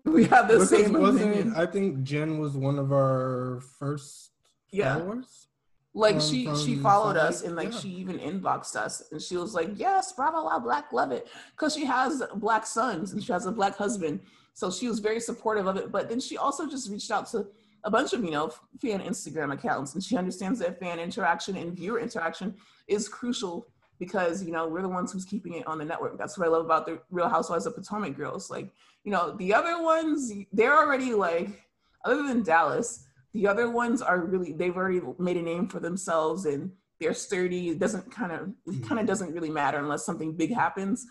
S2: We have the same
S4: wasn't, I think Jen was one of our first yeah. followers.
S2: Like um, she she followed us and like yeah. she even inboxed us and she was like, "Yes, Bravo Wow Black, love it," because she has black sons and she has a black husband, so she was very supportive of it. But then she also just reached out to a bunch of you know fan Instagram accounts and she understands that fan interaction and viewer interaction is crucial because you know we're the ones who's keeping it on the network. That's what I love about the Real Housewives of Potomac girls. Like you know the other ones, they're already like other than Dallas, the other ones are really they've already made a name for themselves and they're sturdy. It doesn't kind of it kind of doesn't really matter unless something big happens.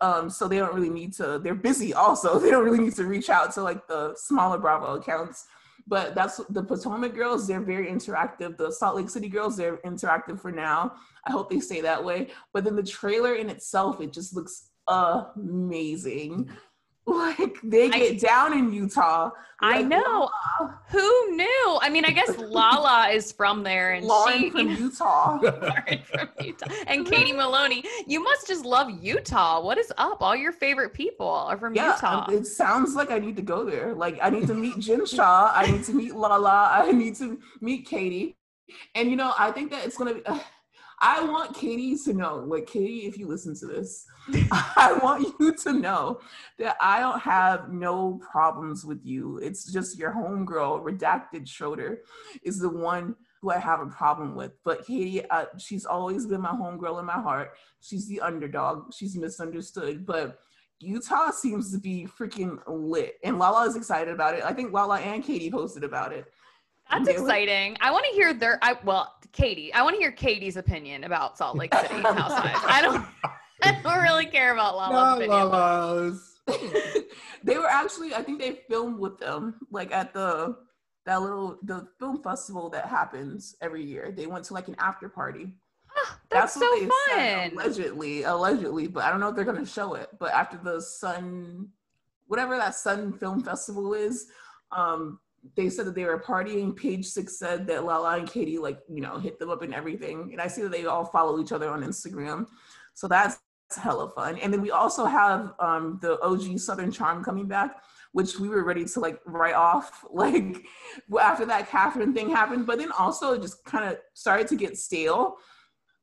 S2: Um, so they don't really need to. They're busy also. They don't really need to reach out to like the smaller Bravo accounts but that's the Potomac girls, they're very interactive. The Salt Lake City girls, they're interactive for now. I hope they stay that way. But then the trailer in itself, it just looks amazing. Like they get I, down in Utah.
S3: Like, I know. Who knew? I mean, I guess Lala is from there, and
S2: Lauren she from Utah. Lauren
S3: from Utah, and Katie Maloney. You must just love Utah. What is up? All your favorite people are from yeah, Utah.
S2: It sounds like I need to go there. Like I need to meet Jen Shah. I need to meet Lala. I need to meet Katie. And you know, I think that it's gonna be. Uh, I want Katie to know, like Katie, if you listen to this, I want you to know that I don't have no problems with you. It's just your homegirl, redacted Schroeder, is the one who I have a problem with. But Katie, uh, she's always been my homegirl in my heart. She's the underdog. She's misunderstood, but Utah seems to be freaking lit, and Lala is excited about it. I think Lala and Katie posted about it.
S3: That's exciting. I want to hear their. I well, Katie. I want to hear Katie's opinion about Salt Lake City Housewives. I don't. I don't really care about Lala's opinion. Lala's.
S2: they were actually. I think they filmed with them, like at the that little the film festival that happens every year. They went to like an after party.
S3: Oh, that's, that's so fun. Said,
S2: allegedly, allegedly, but I don't know if they're gonna show it. But after the Sun, whatever that Sun Film Festival is, um, they said that they were partying. Page six said that Lala and Katie like you know hit them up and everything, and I see that they all follow each other on Instagram, so that's hella fun. And then we also have um, the OG Southern Charm coming back, which we were ready to like write off like after that Kathryn thing happened, but then also just kind of started to get stale.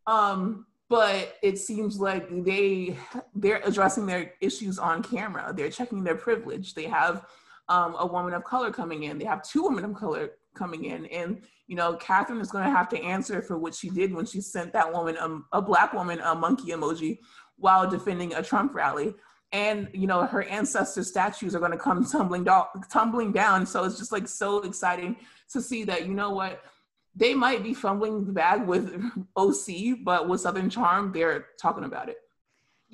S2: Um, but it seems like they they're addressing their issues on camera. They're checking their privilege. They have um, a woman of color coming in. They have two women of color coming in, and you know, Kathryn is going to have to answer for what she did when she sent that woman, um, a black woman, a monkey emoji while defending a Trump rally. And you know, her ancestor statues are going to come tumbling down, tumbling down. So it's just like so exciting to see that. You know what? They might be fumbling the bag with OC, but with Southern Charm, they're talking about it.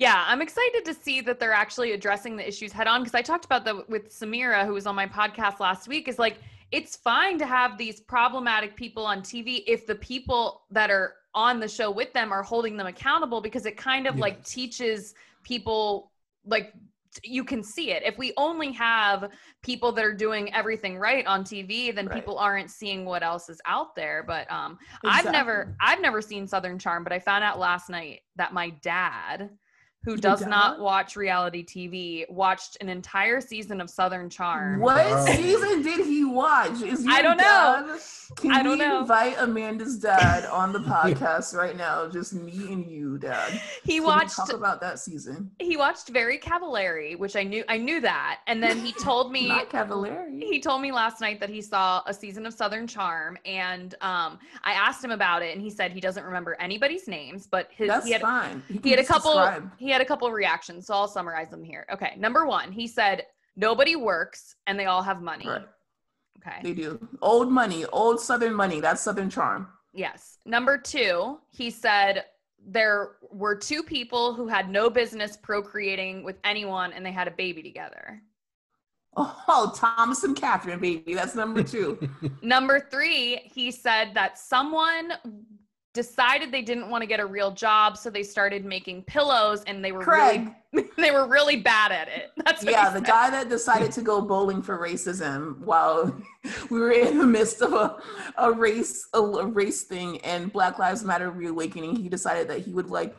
S3: Yeah, I'm excited to see that they're actually addressing the issues head on because I talked about that with Samira, who was on my podcast last week. Is like it's fine to have these problematic people on TV if the people that are on the show with them are holding them accountable because it kind of like teaches people like you can see it. If we only have people that are doing everything right on TV, then right. people aren't seeing what else is out there. But um, exactly. I've never I've never seen Southern Charm, but I found out last night that my dad who does not watch reality TV, watched an entire season of Southern Charm.
S2: What wow. season did he watch?
S3: Is I don't dad? know.
S2: Can I don't we know. invite Amanda's dad on the podcast right now? Just me and you, Dad.
S3: He Can watched.
S2: talk about that season.
S3: He watched Very Cavallari, which I knew. I knew that, and then he told me.
S2: Not Cavallari.
S3: He told me last night that he saw a season of Southern Charm, and um, I asked him about it, and he said he doesn't remember anybody's names, but his
S2: That's
S3: he had
S2: fine.
S3: He, he had a couple. Describe. He had a couple reactions, so I'll summarize them here. Okay, number one, he said nobody works and they all have money. Right. Okay.
S2: They do. Old money, old Southern money. That's Southern charm.
S3: Yes. Number two, he said there were two people who had no business procreating with anyone and they had a baby together.
S2: Oh, Thomas and Kathryn, baby. That's number two.
S3: number three, he said that someone decided they didn't want to get a real job, so they started making pillows, and they were Craig. really they were really bad at it. That's
S2: yeah, the guy that decided to go bowling for racism while we were in the midst of a, a race a, a race thing and Black Lives Matter reawakening. He decided that he would like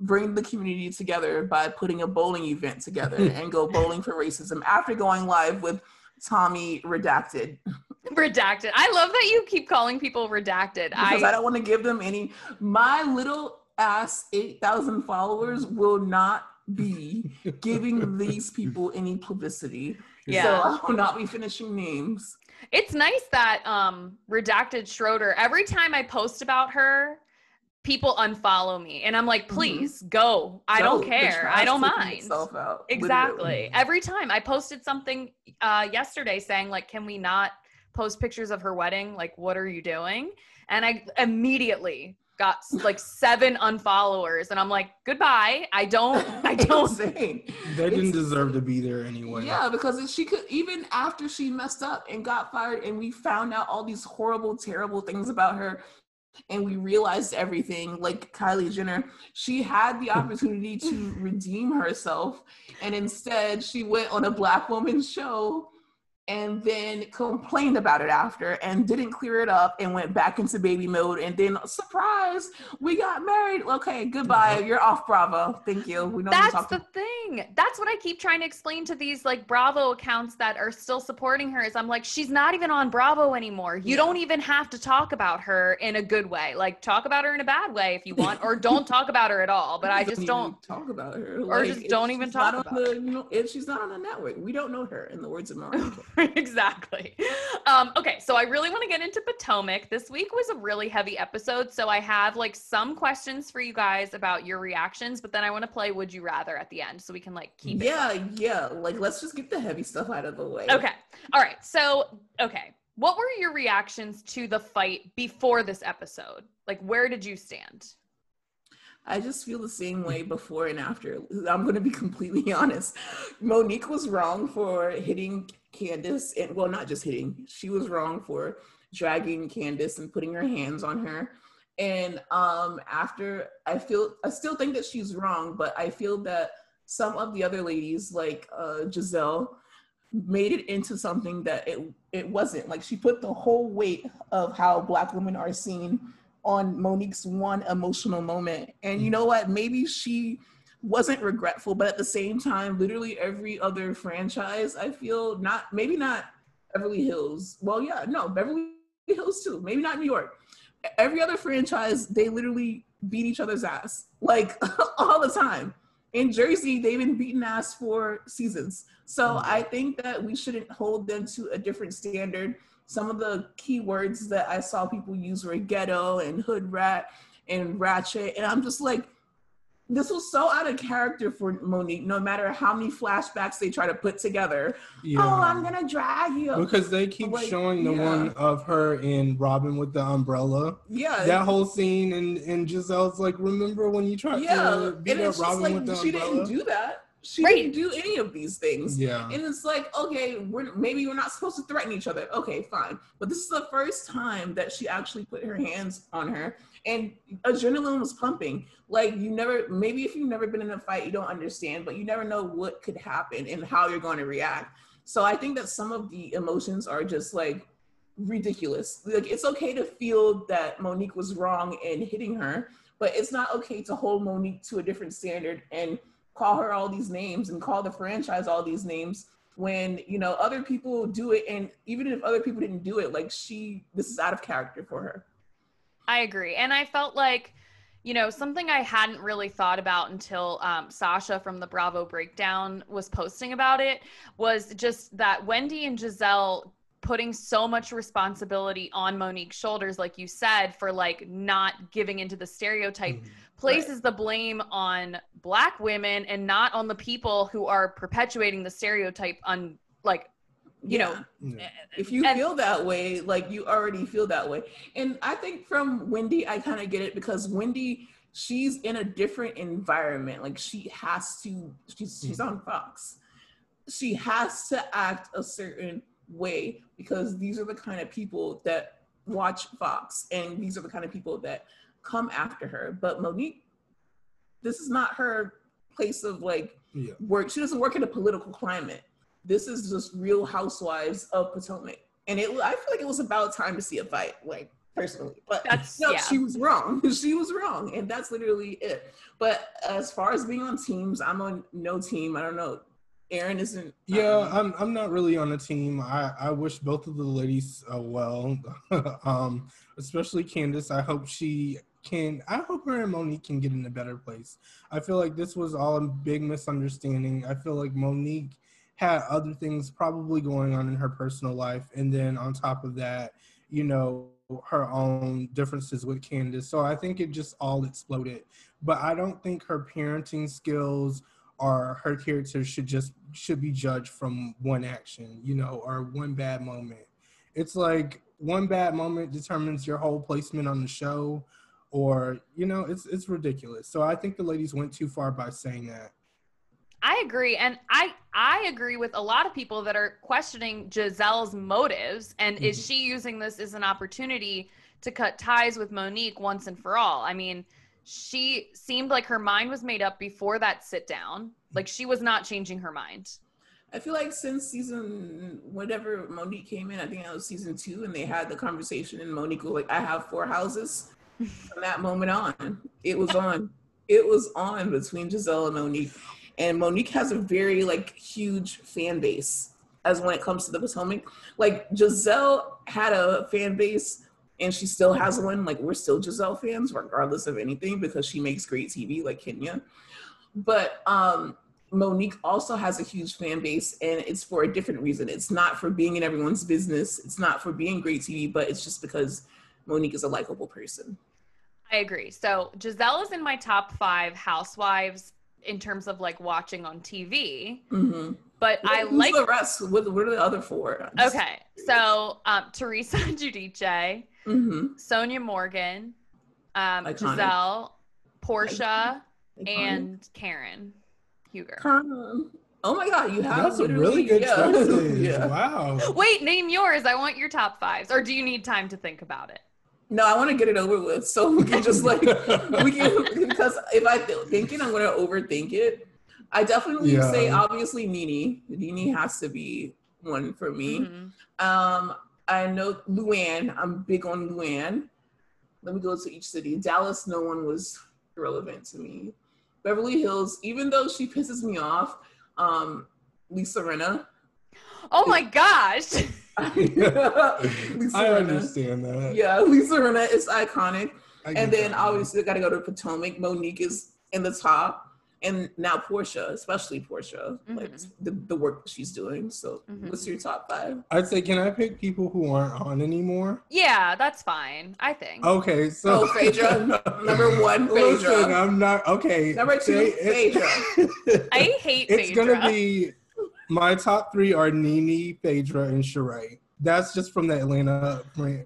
S2: bring the community together by putting a bowling event together and go bowling for racism after going live with Tommy redacted.
S3: redacted. I love that you keep calling people redacted.
S2: Because I, I don't want to give them any. My little ass 8,000 followers will not be giving these people any publicity. Yeah. So I will not be finishing names.
S3: It's nice that um redacted Schroeder, every time I post about her, people unfollow me and i'm like mm-hmm. please mm-hmm. go i don't, don't care i don't mind
S2: out,
S3: exactly literally. every time i posted something uh, yesterday saying like can we not post pictures of her wedding like what are you doing? And i immediately got like seven unfollowers and i'm like goodbye. I don't i don't
S4: they didn't it's, deserve to be there anyway.
S2: Yeah because she could even after she messed up and got fired and we found out all these horrible terrible things about her and we realized everything like Kylie Jenner she had the opportunity to redeem herself and instead she went on a black woman show and then complained about it after and didn't clear it up and went back into baby mode and then surprise we got married. Okay goodbye mm-hmm. you're off bravo. Thank you. We
S3: don't that's the thing. That's what i keep trying to explain to these like bravo accounts that are still supporting her is i'm like she's not even on bravo anymore. You yeah. don't even have to talk about her in a good way. Like talk about her in a bad way if you want or don't talk about her at all but i just don't
S2: talk about her.
S3: or like, just don't even talk about
S2: the, her. you know, if she's not on the network we don't know her in the words of Mariah
S3: exactly. Um, okay, so I really want to get into Potomac. This week was a really heavy episode, so I have like some questions for you guys about your reactions, but then I want to play Would You Rather at the end so we can like keep
S2: Yeah, yeah. Like let's just get the heavy stuff out of the way.
S3: Okay. All right. So, okay. What were your reactions to the fight before this episode? Like where did you stand?
S2: I just feel the same way before and after. I'm going to be completely honest. Monique was wrong for hitting Candiace, and well, not just hitting, she was wrong for dragging Candiace and putting her hands on her. And um, after, I feel, I still think that she's wrong, but I feel that some of the other ladies, like uh, Gizelle, made it into something that it it wasn't. Like she put the whole weight of how Black women are seen on Monique's one emotional moment. And you know what? Maybe she wasn't regretful, but at the same time, literally every other franchise, I feel not maybe not Beverly Hills. Well, yeah, no, Beverly Hills too. Maybe not New York. Every other franchise, they literally beat each other's ass like all the time. In Jersey, they've been beaten ass for seasons. So mm-hmm. I think that we shouldn't hold them to a different standard. Some of the key words that I saw people use were ghetto and hood rat and ratchet. And I'm just like, this was so out of character for Monique. No matter how many flashbacks they try to put together, yeah. oh, I'm gonna drag you
S4: because they keep like, showing the yeah. one of her in Robin with the umbrella. Yeah, that whole scene, and and Gizelle's like, remember when you tried yeah. to beat up Robin like, with the
S2: she
S4: umbrella?
S2: She didn't do that. She right. didn't do any of these things. Yeah, and it's like, okay, we're maybe we're not supposed to threaten each other. Okay, fine, but this is the first time that she actually put her hands on her and adrenaline was pumping. Like you never, maybe if you've never been in a fight, you don't understand, but you never know what could happen and how you're going to react. So I think that some of the emotions are just like ridiculous. Like it's okay to feel that Monique was wrong in hitting her, but it's not okay to hold Monique to a different standard and call her all these names and call the franchise all these names when you know other people do it and even if other people didn't do it like she this is out of character for her
S3: I agree. And I felt like, you know, something I hadn't really thought about until um, Sasha from the Bravo Breakdown was posting about it was just that Wendy and gizelle putting so much responsibility on Monique's shoulders, like you said, for like not giving into the stereotype, mm-hmm. Places right. the blame on black women and not on the people who are perpetuating the stereotype on like you yeah. know eh,
S2: if you and, feel that way like you already feel that way. And i think from wendy i kind of get it because wendy she's in a different environment. Like she has to she's she's mm-hmm. on fox. She has to act a certain way because these are the kind of people that watch fox and these are the kind of people that come after her but monique this is not her place of like yeah. work she doesn't work in a political climate this is just Real Housewives of Potomac, and it I feel like it was about time to see a fight, like personally. But that's no, yeah. she was wrong. she was wrong, and that's literally it. But as far as being on teams, I'm on no team. I don't know. Aaron isn't.
S4: Yeah, um, I'm. I'm not really on a team. I I wish both of the ladies uh, well, um, especially Candace. I hope she can. I hope her and Monique can get in a better place. I feel like this was all a big misunderstanding. I feel like Monique had other things probably going on in her personal life. And then on top of that, you know, her own differences with Candiace. So I think it just all exploded. But I don't think her parenting skills or her character should just should be judged from one action, you know, or one bad moment. It's like one bad moment determines your whole placement on the show or you know, it's it's ridiculous. So I think the ladies went too far by saying that.
S3: I agree. And I I agree with a lot of people that are questioning gizelle's motives and mm-hmm. is she using this as an opportunity to cut ties with Monique once and for all? I mean, she seemed like her mind was made up before that sit down. Like she was not changing her mind.
S2: I feel like since season whatever Monique came in, I think that was season two, and they had the conversation, and Monique was like, "I have four houses." From that moment on, it was on. It was on between Gizelle and Monique and Monique has a very like huge fan base as when it comes to the Potomac. Like Gizelle had a fan base and she still has one. Like we're still Gizelle fans regardless of anything because she makes great TV like Kenya. But um Monique also has a huge fan base and it's for a different reason. It's not for being in everyone's business. It's not for being great TV, but it's just because Monique is a likable person.
S3: I agree. So Gizelle is in my top five housewives in terms of like watching on TV. Mm-hmm. But
S2: what,
S3: I like
S2: the rest. What, what are the other four?
S3: Just... Okay, so um, Teresa Giudice, mm-hmm. Sonja Morgan, um, Gizelle, Porsha, Iconic. and Karen Huger.
S2: Karen. Oh my God, you have
S4: That's a really good yeah. choices. yeah. Wow.
S3: Wait, name yours. I want your top fives. Or do you need time to think about it?
S2: No, I want to get it over with so we can just like we can because if I think it, I'm gonna overthink it. I definitely yeah. say obviously Nene. Nene has to be one for me. Mm-hmm. Um, I know Luann. I'm big on Luann. Let me go to each city. Dallas, no one was relevant to me. Beverly Hills, even though she pisses me off, um, Lisa Rinna.
S3: Oh my gosh.
S4: I understand that.
S2: Yeah, Lisa Rinna is iconic. And then obviously got to go to Potomac. Monique is in the top. and now Porsha, especially Porsha, mm-hmm. like the, the work she's doing. So, mm-hmm. what's your top five?
S4: I'd say, can I pick people who aren't on anymore?
S3: Yeah, that's fine. I think.
S4: Okay, so
S2: oh, Phaedra, number one, Phaedra. Listen,
S4: I'm not okay.
S2: Number two, Phaedra.
S3: I hate.
S4: It's Phaedra. gonna be my top three are NeNe, Phaedra, and Sheree. That's just from the Atlanta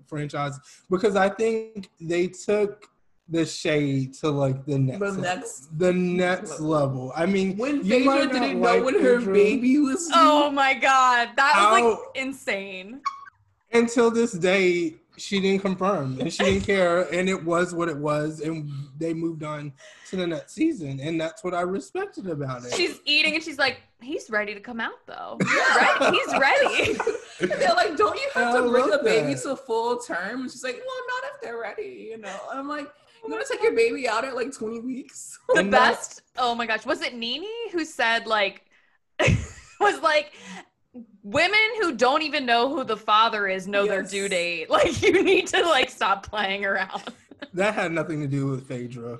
S4: franchise because I think they took the shade to like the next the next the next level. I mean,
S2: when Phaedra didn't know when her baby was.
S3: Oh my god, that was like insane.
S4: Until this day, she didn't confirm and she didn't care, and it was what it was, and they moved on to the next season, and that's what I respected about it.
S3: She's eating, and she's like, "He's ready to come out, though. He's ready. He's ready."
S2: they're like, "Don't you have to bring the baby to full term?" And she's like, "Well, not if they're ready," you know. I'm like oh I'm gonna take your baby out at like 20 weeks.
S3: the best. Oh my gosh, was it NeNe who said like was like women who don't even know who the father is know yes. their due date. Like you need to like stop playing around.
S4: that had nothing to do with Phaedra.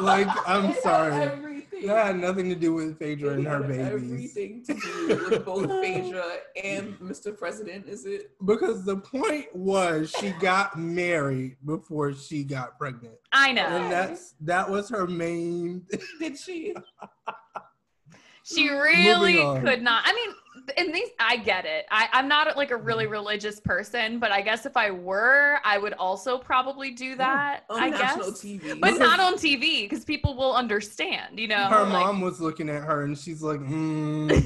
S4: like I'm sorry. That had nothing to do with Phaedra and her babies.
S2: Everything to do with both Phaedra and Mr. President, is it?
S4: Because the point was she got married before she got pregnant.
S3: I know.
S4: And that's that was her main
S2: Did she?
S3: she really could not. I mean, in these i get it I, i'm not like a really mm-hmm. religious person but i guess if i were i would also probably do that on i guess TV. but not on tv because people will understand you know
S4: her like, mom was looking at her and she's like mm,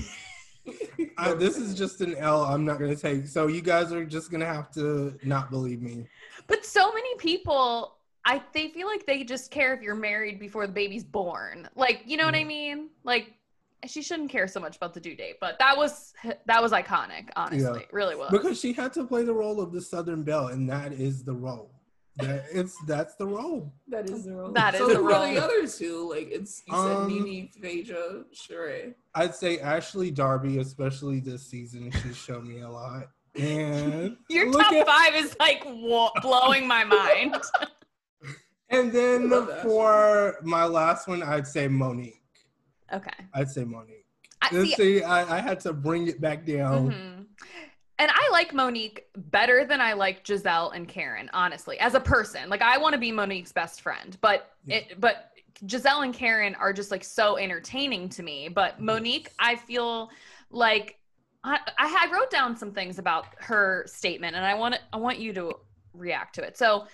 S4: I, this is just an l i'm not gonna take so you guys are just gonna have to not believe me
S3: but so many people I they feel like they just care if you're married before the baby's born. Like, you know what I mean? Like she shouldn't care so much about the due date, but that was that was iconic. Honestly, yeah. really was
S4: because she had to play the role of the Southern Belle, and that is the role. That it's that's the role.
S2: That is the role.
S3: That is so the role.
S2: the other two? Like it's you said, um, NeNe, Phaedra, Sheree.
S4: I'd say Ashley Darby, especially this season. She showed me a lot. And
S3: your top at- five is like blowing my mind.
S4: and then for my last one, I'd say Monique.
S3: Okay.
S4: I'd say Monique. I, see, see I, I, had to bring it back down. Mm-hmm.
S3: And I like Monique better than I like Gizelle and Karen, honestly, as a person. Like I want to be Monique's best friend, but yeah. it, but Gizelle and Karen are just like so entertaining to me. But Monique, I feel like I, I wrote down some things about her statement, and I want to I want you to react to it. So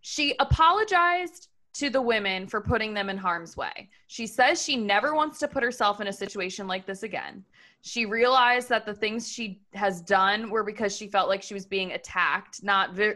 S3: she apologized to the women for putting them in harm's way. She says she never wants to put herself in a situation like this again. She realized that the things she has done were because she felt like she was being attacked, not vi-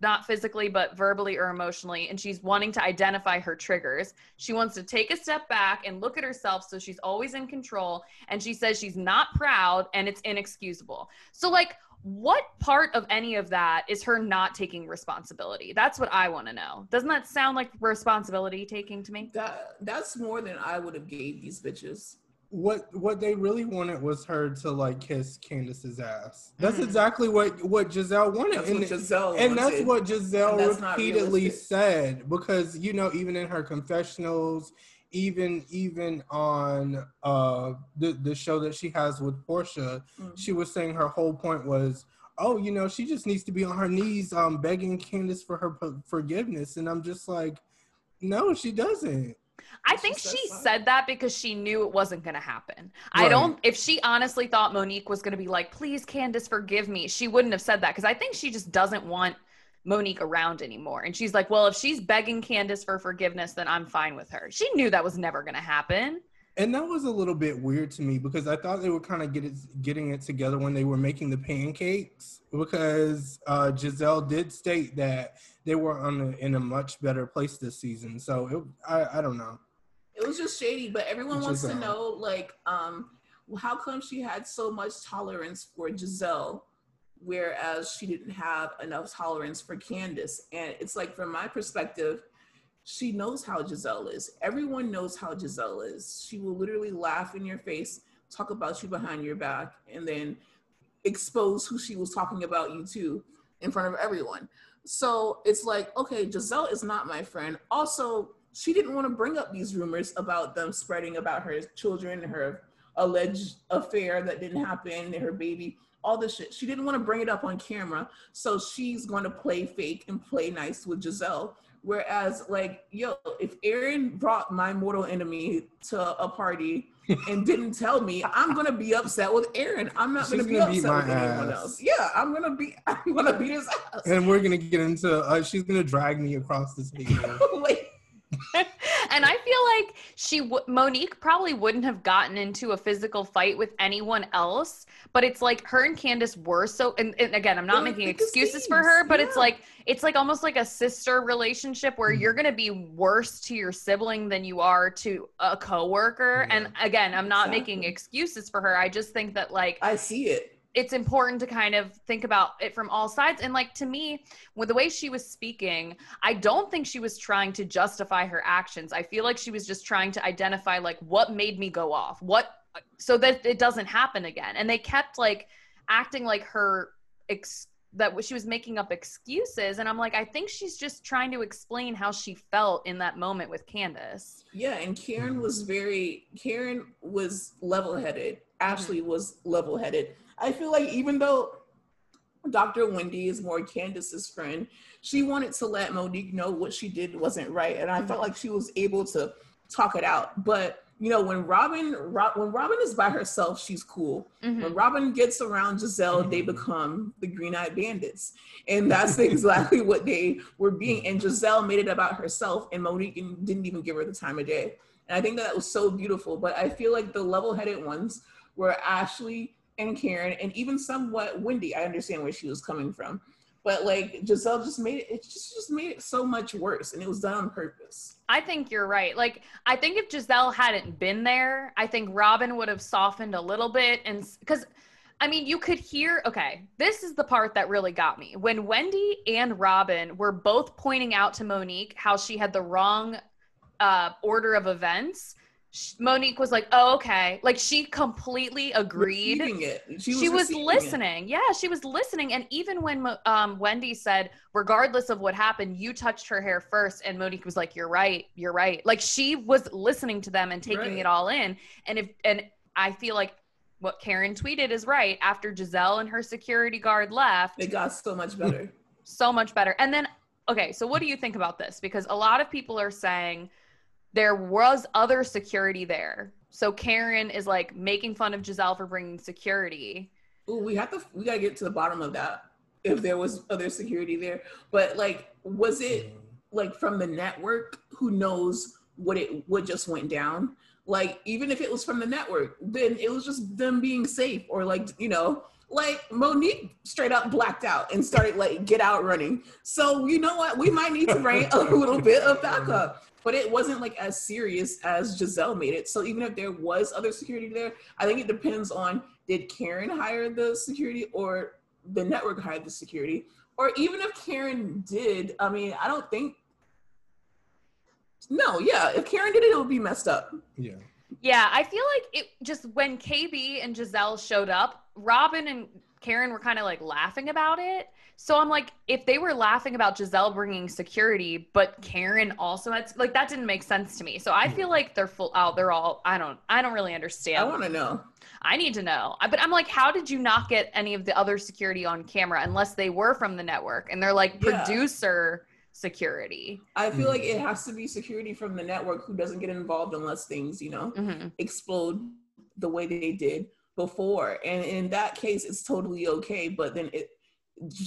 S3: not physically but verbally or emotionally and she's wanting to identify her triggers. She wants to take a step back and look at herself so she's always in control and she says she's not proud and it's inexcusable. So like what part of any of that is her not taking responsibility? That's what I want to know. Doesn't that sound like responsibility taking to me?
S2: That that's more than I would have gave these bitches.
S4: What what they really wanted was her to like kiss Candiace's ass. That's mm exactly what what Gizelle wanted.
S2: That's and, what Gizelle
S4: and that's what Gizelle repeatedly said because you know even in her confessionals even even on uh the the show that she has with Porsha, mm-hmm. she was saying her whole point was, oh, you know, she just needs to be on her knees, um, begging Candiace for her p- forgiveness, and I'm just like, no, she doesn't.
S3: I think she said that because she knew it wasn't going to happen. Right. I don't, if she honestly thought Monique was going to be like, please, Candiace, forgive me, she wouldn't have said that because I think she just doesn't want Monique around anymore. And she's like, well, if she's begging Candiace for forgiveness, then I'm fine with her. She knew that was never going to happen.
S4: And that was a little bit weird to me because I thought they were kind of get it, getting it together when they were making the pancakes because uh, Gizelle did state that they were on a, in a much better place this season. So it, I, I don't know.
S2: It was just shady, but everyone wants to know like, um, how come she had so much tolerance for Gizelle whereas she didn't have enough tolerance for Candiace. And it's like, from my perspective, she knows how Gizelle is. Everyone knows how Gizelle is. She will literally laugh in your face, talk about you behind your back, and then expose who she was talking about you to in front of everyone. So it's like, okay, Gizelle is not my friend. Also, she didn't want to bring up these rumors about them spreading about her children, her alleged affair that didn't happen, her baby, all this shit. She didn't want to bring it up on camera. So she's going to play fake and play nice with Gizelle. Whereas, like, yo, if Aaron brought my mortal enemy to a party and didn't tell me, I'm gonna be upset with Aaron. I'm not gonna be gonna upset with ass. anyone else. Yeah, I'm gonna be. I'm gonna beat his ass.
S4: And we're gonna get into. Uh, she's gonna drag me across the table. Wait,
S3: and I feel like she w- Monique probably wouldn't have gotten into a physical fight with anyone else, but it's like her and Candiace were so and, and again, I'm not making excuses for her, but yeah. it's like it's like almost like a sister relationship where mm-hmm. you're going to be worse to your sibling than you are to a coworker. Yeah. And again, I'm not exactly. making excuses for her. I just think that like
S2: I see it
S3: it's important to kind of think about it from all sides. And like to me, with the way she was speaking, I don't think she was trying to justify her actions. I feel like she was just trying to identify like what made me go off, what so that it doesn't happen again. And they kept like acting like her ex- that she was making up excuses and i'm like i think she's just trying to explain how she felt in that moment with candiace
S2: yeah and karen was very karen was level-headed ashley mm-hmm. was level-headed I feel like even though Dr. Wendy is more Candiace's friend, she wanted to let Monique know what she did wasn't right. And I felt like she was able to talk it out. But you know, when Robin when Robin is by herself, she's cool. Mm-hmm. When Robin gets around Gizelle, they become the Green Eyed Bandits, and that's exactly what they were being. And Gizelle made it about herself, and Monique didn't even give her the time of day. And I think that, that was so beautiful. But I feel like the level-headed ones were Ashley and Karen and even somewhat Wendy. I understand where she was coming from. But like Gizelle just made it, it just, just made it so much worse and it was done on purpose.
S3: I think you're right. Like, I think if Gizelle hadn't been there, I think Robin would have softened a little bit. And because, I mean, you could hear, okay, this is the part that really got me. When Wendy and Robin were both pointing out to Monique how she had the wrong uh, order of events, Monique was like, "Oh, okay." Like she completely agreed. She was, she was listening. It. Yeah, she was listening. And even when um, Wendy said, "Regardless of what happened, you touched her hair first, and Monique was like, "You're right. You're right." Like she was listening to them and taking right. it all in. And if and I feel like what Karen tweeted is right. After Gizelle and her security guard left,
S2: it got so much better.
S3: so much better. And then, okay, so what do you think about this? Because a lot of people are saying there was other security there. So Karen is like making fun of Gizelle for bringing security.
S2: Ooh, we have to we gotta get to the bottom of that. If there was other security there, but like, was it like from the network? Who knows what it what just went down? Like, even if it was from the network, then it was just them being safe, or like you know, like Monique straight up blacked out and started like get out running. So you know what? We might need to bring a little bit of backup but it wasn't like as serious as Gizelle made it. So even if there was other security there, I think it depends on did Karen hire the security or the network hired the security? Or even if Karen did, I mean, I don't think no, yeah. If Karen did it, it would be messed up.
S4: Yeah.
S3: Yeah, I feel like it just when KB and Gizelle showed up, Robin and Karen were kind of like laughing about it. So I'm like, if they were laughing about Gizelle bringing security, but Karen also had like that didn't make sense to me. So I feel like they're full out. They're all I don't I don't really understand. I
S2: want to know.
S3: I need to know. But I'm like, how did you not get any of the other security on camera unless they were from the network and they're like yeah. producer security?
S2: I feel like it has to be security from the network who doesn't get involved unless things you know mm-hmm. explode the way they did before. And in that case, it's totally okay. But then it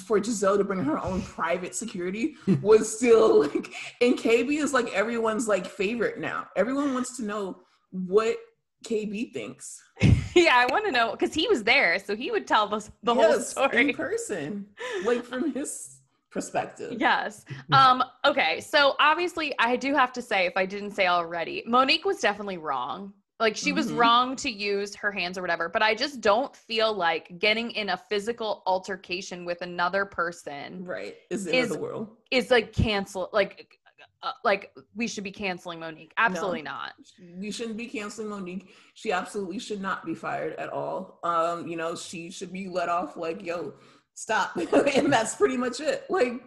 S2: for Gizelle to bring her own private security was still like, and KB is like everyone's like favorite now. Everyone wants to know what KB thinks.
S3: yeah, I want to know because he was there, so he would tell us the yes, whole story
S2: in person, like from his perspective.
S3: Yes. Um. Okay. So obviously, I do have to say, if I didn't say already, Monique was definitely wrong. Like she was mm-hmm. wrong to use her hands or whatever, but I just don't feel like getting in a physical altercation with another person
S2: right is is, the world.
S3: Is like cancel like uh, like we should be canceling Monique. Absolutely no, not.
S2: We shouldn't be canceling Monique. She absolutely should not be fired at all. Um, you know, she should be let off like, yo, stop. and that's pretty much it. Like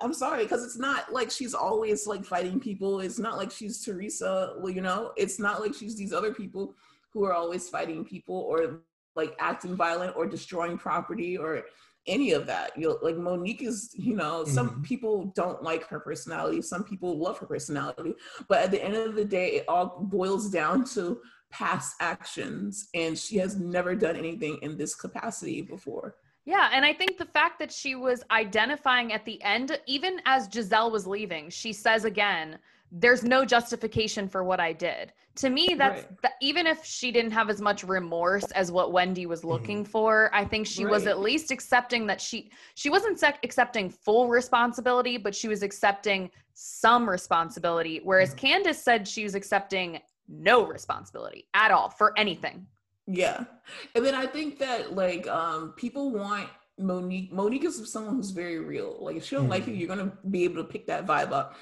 S2: I'm sorry, because it's not like she's always like fighting people. It's not like she's Teresa, well, you know, it's not like she's these other people who are always fighting people or like acting violent or destroying property or any of that. You know, like Monique is, you know, some mm-hmm. people don't like her personality, some people love her personality, but at the end of the day, it all boils down to past actions, and she has never done anything in this capacity before.
S3: Yeah, and I think the fact that she was identifying at the end, even as Gizelle was leaving, she says again, there's no justification for what I did. To me, that's right. that, even if she didn't have as much remorse as what Wendy was mm-hmm. looking mm-hmm. for, I think she right. was at least accepting that she she wasn't sec- accepting full responsibility, but she was accepting some responsibility. Whereas mm-hmm. Candiace said she was accepting no responsibility at all for anything.
S2: Yeah. And then I think that like um people want Monique Monique is someone who's very real. Like if she don't mm-hmm. like you, you're gonna be able to pick that vibe up.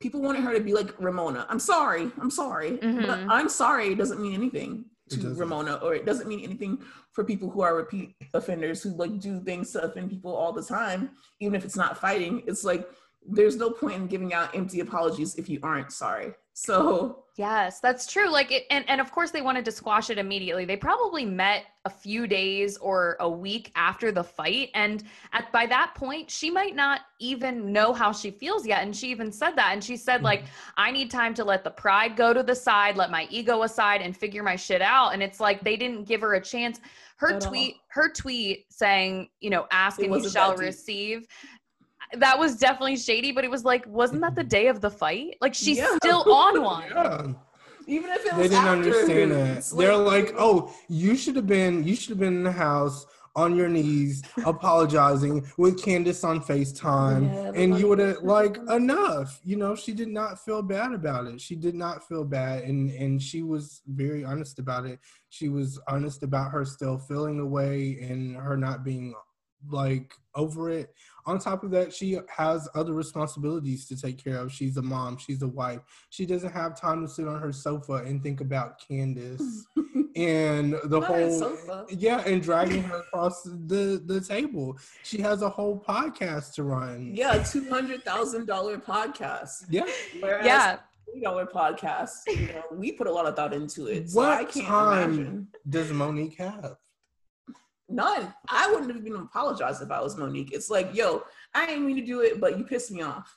S2: People wanted her to be like Ramona. I'm sorry. I'm sorry. Mm-hmm. But I'm sorry doesn't mean anything to Ramona, or it doesn't mean anything for people who are repeat offenders who like do things to offend people all the time, even if it's not fighting. It's like there's no point in giving out empty apologies if you aren't sorry. So
S3: yes, that's true. Like it, and and of course they wanted to squash it immediately. They probably met a few days or a week after the fight, and at by that point she might not even know how she feels yet. And she even said that, and she said mm-hmm. like, "I need time to let the pride go to the side, let my ego aside, and figure my shit out." And it's like they didn't give her a chance. Her At tweet, all. her tweet saying, you know, ask and you shall receive that was definitely shady, but it was like, wasn't that the day of the fight? Like she's yeah. still on one.
S2: Yeah. Even if it
S4: they didn't understand that. They're like, oh, you should have been, you should have been in the house on your knees apologizing with Candiace on FaceTime. Yeah, and you would have like enough. You know, she did not feel bad about it. She did not feel bad and and she was very honest about it. She was honest about her still feeling the way and her not being like over it. On top of that, she has other responsibilities to take care of. She's a mom, she's a wife. She doesn't have time to sit on her sofa and think about Candiace and the Not whole yeah, and dragging her across the the table. She has a whole podcast to run.
S2: Yeah, two hundred thousand dollar podcast.
S4: Yeah,
S3: Whereas yeah.
S2: Dollar podcast. You know, we put a lot of thought into it. So what time imagine.
S4: does Monique have?
S2: None. I wouldn't have even apologized if I was Monique. It's like, yo, I didn't mean to do it, but you pissed me off.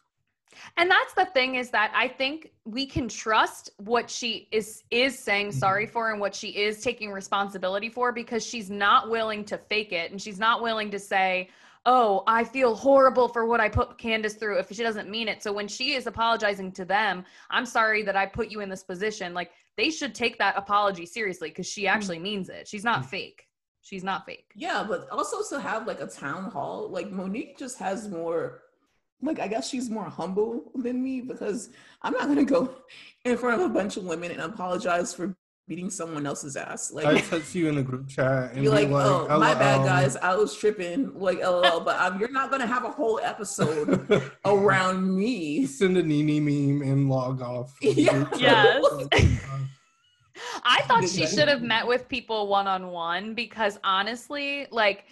S3: And that's the thing is that I think we can trust what she is is saying mm-hmm. sorry for and what she is taking responsibility for because she's not willing to fake it and she's not willing to say, "Oh, I feel horrible for what I put Candiace through" if she doesn't mean it. So when she is apologizing to them, "I'm sorry that I put you in this position." Like they should take that apology seriously because she actually means it. She's not mm. fake. She's not fake.
S2: Yeah, but also to have like a town hall, like Monique just has more like I guess she's more humble than me because I'm not gonna go in front of a bunch of women and apologize for beating someone else's ass.
S4: Like I text you in the group chat
S2: and you're like, like, "Oh, my bad, guys. I was tripping." Like, lol. but I'm, you're not gonna have a whole episode around me.
S4: Send a NeNe meme and log off.
S3: Yeah. Yes. I thought she should have met with people one on one because honestly, like,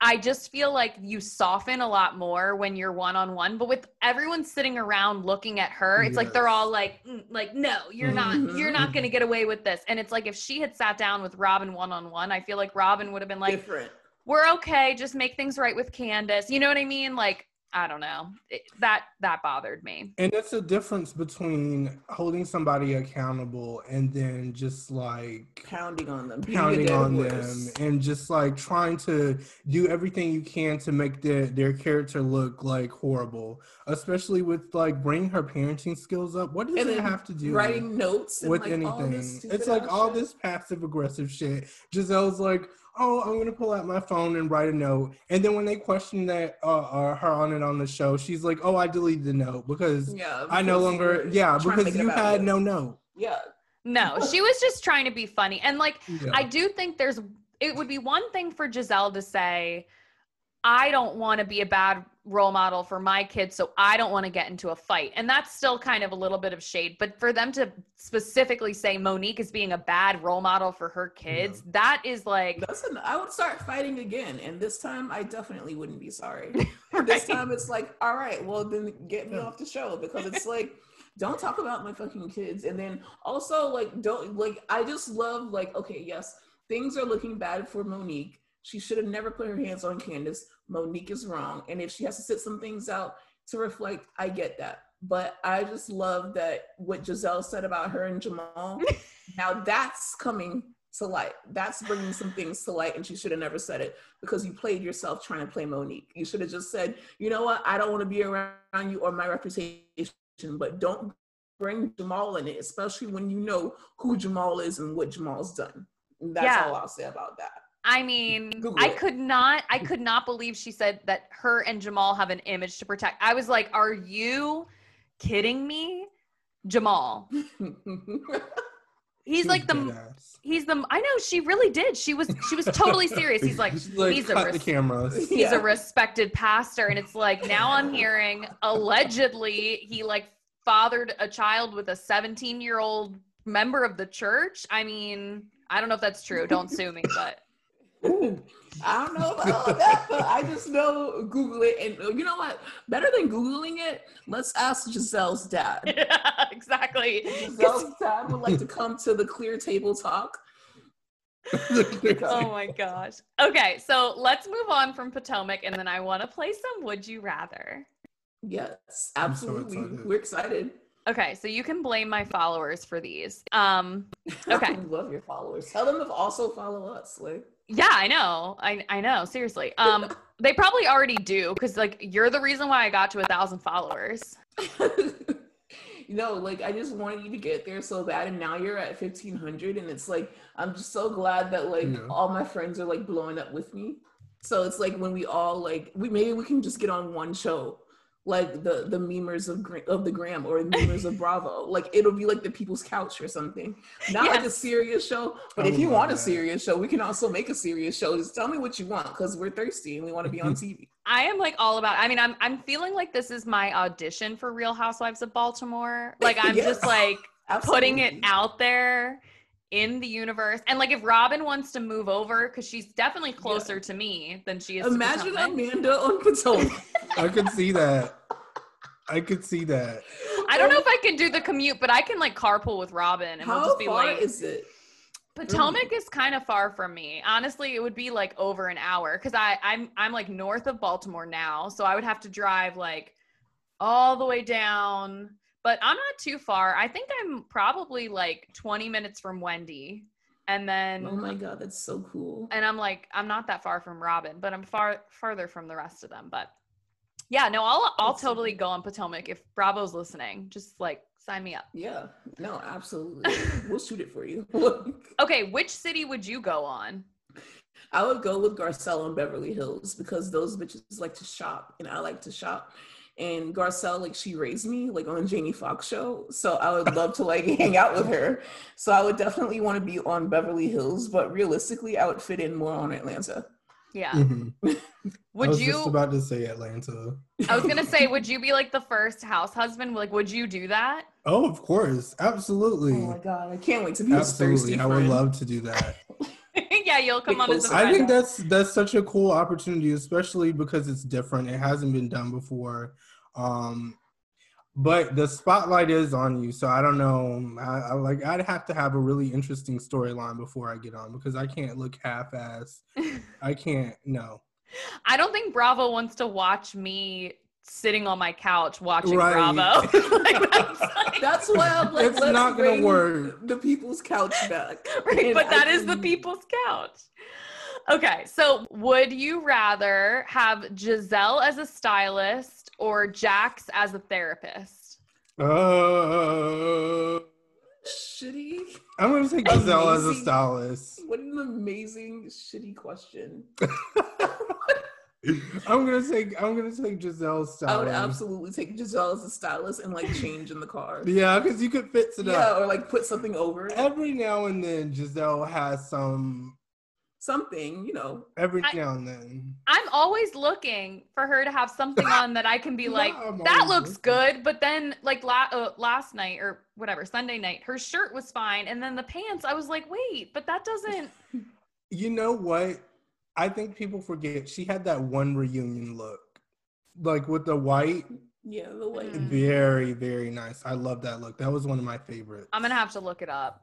S3: I just feel like you soften a lot more when you're one on one. But with everyone sitting around looking at her, it's yes. like they're all like, mm, like, no, you're mm-hmm. not, you're not gonna get away with this. And it's like if she had sat down with Robin one on one, I feel like Robin would have been like,
S2: Different.
S3: we're okay, just make things right with Candiace. You know what I mean? Like I don't know. It, that that bothered me.
S4: And it's a difference between holding somebody accountable and then just like
S2: pounding on them,
S4: pounding on them, and just like trying to do everything you can to make their their character look like horrible. Especially with like bringing her parenting skills up. What does and it have to do
S2: writing notes
S4: with like anything? It's like all this passive aggressive shit. Gizelle's like, oh, I'm gonna pull out my phone and write a note. And then when they question that uh, uh, her on it on the show, she's like, oh, I deleted the note because, yeah, because I no longer, yeah, because you had it. no note.
S2: Yeah.
S3: No, she was just trying to be funny. And like, yeah. I do think there's, it would be one thing for Gizelle to say, I don't want to be a bad role model for my kids, so I don't want to get into a fight. And that's still kind of a little bit of shade. But for them to specifically say Monique is being a bad role model for her kids, yeah. that is like.
S2: Listen, I would start fighting again. And this time I definitely wouldn't be sorry. right. this time it's like, all right, well then get me yeah. off the show because it's like don't talk about my fucking kids. And then also like don't like I just love like, okay, yes, things are looking bad for Monique. She should have never put her hands on Candiace. Monique is wrong. And if she has to sit some things out to reflect, I get that. But I just love that what Gizelle said about her and Jamal. now that's coming to light. That's bringing some things to light, and she should have never said it because you played yourself trying to play Monique. You should have just said, you know what, I don't want to be around you or my reputation, but don't bring Jamal in it, especially when you know who Jamal is and what Jamal's done. That's yeah. all I'll say about that.
S3: I mean, Google I it. could not, I could not believe she said that her and Jamal have an image to protect. I was like, are you kidding me? Jamal. He's like the he's the I know she really did. She was she was totally serious. He's like, like he's a res-. He's yeah. a respected pastor and it's like now I'm hearing allegedly he like fathered a child with a 17-year-old member of the church. I mean, I don't know if that's true. Don't sue me, but
S2: I don't know about all that, but I just know Google it. And you know what? Better than Googling it, let's ask Gizelle's dad.
S3: Yeah, exactly.
S2: Gizelle's dad would like to come to the clear table talk.
S3: oh my gosh. Okay, so let's move on from Potomac and then I want to play some Would You Rather.
S2: Yes, absolutely. So We're excited.
S3: Okay, so you can blame my followers for these. Um, okay.
S2: I love your followers. Tell them to also follow us. Like,
S3: yeah, I know. I I know. Seriously. Um, they probably already do because like you're the reason why I got to a thousand followers.
S2: you know, like I just wanted you to get there so bad, and now you're at fifteen hundred, and it's like I'm just so glad that like yeah. all my friends are like blowing up with me. So it's like when we all like we maybe we can just get on one show like the the memers of of the gram or the memers of bravo. Like it'll be like the people's couch or something. Not yes. like a serious show but if you want that. a serious show we can also make a serious show. Just tell me what you want because we're thirsty and we want to be on tv
S3: i am like all about i mean i'm i'm feeling like this is my audition for real housewives of baltimore. Like i'm yes. just like putting it out there in the universe. And like if Robin wants to move over, because she's definitely closer yeah. to me than she is.
S2: Imagine Amanda on Potomac.
S4: I could see that. I could see that.
S3: I don't know if I can do the commute, but I can like carpool with Robin and How we'll just be far like
S2: is it?
S3: Potomac is kind of far from me. Honestly, it would be like over an hour because I I'm I'm like north of Baltimore now, so I would have to drive like all the way down but I'm not too far. I think I'm probably like 20 minutes from Wendy. And then
S2: Oh my god, that's so cool.
S3: And I'm like I'm not that far from Robin, but I'm far farther from the rest of them, but yeah, no, I'll I'll that's totally so go on Potomac if Bravo's listening. Just like sign me up.
S2: Yeah. No, absolutely. we'll shoot it for you.
S3: okay, which city would you go on?
S2: I would go with Garcelle and Beverly Hills because those bitches like to shop and I like to shop and Garcelle, like she raised me like on Jamie Foxx show. So I would love to like hang out with her. So I would definitely want to be on Beverly Hills, but realistically I would fit in more on Atlanta.
S3: Yeah. Mm-hmm.
S4: would I was you just about to say Atlanta?
S3: I was gonna say, would you be like the first house husband? Like, would you do that?
S4: Oh, of course. Absolutely.
S2: Oh my god, I can't wait to be Absolutely.
S4: I would love to do that.
S3: yeah, you'll come on as a
S4: friend. I think that's that's such a cool opportunity, especially because it's different. It hasn't been done before. Um, but the spotlight is on you, so I don't know. I, I like I'd have to have a really interesting storyline before I get on because I can't look half-ass. I can't. No.
S3: I don't think Bravo wants to watch me sitting on my couch watching right. Bravo.
S2: like, that's, like, that's, why I'm like, it's not gonna work. The people's couch back,
S3: right? But that is the people's couch. Okay, so would you rather have Gizelle as a stylist or Jax as a therapist?
S4: Uh,
S2: shitty.
S4: I'm gonna take Gizelle as a stylist.
S2: What an amazing shitty question.
S4: I'm gonna take I'm gonna take Gizelle's stylist. I
S2: would absolutely take Gizelle as a stylist and like change in the car.
S4: yeah, because you could fix it
S2: yeah, up. Yeah, or like put something over it.
S4: Every now and then Gizelle has some
S2: something, you know.
S4: Every I, now and then.
S3: I'm always looking for her to have something on that I can be like, that looks looking. good. But then, like la- uh, last night or whatever, Sunday night, her shirt was fine. And then the pants, I was like, wait, but that doesn't.
S4: You know what? I think people forget she had that one reunion look like with the white.
S2: Yeah, the white.
S4: Very, very nice. I love that look. That was one of my favorites.
S3: I'm gonna have to look it up.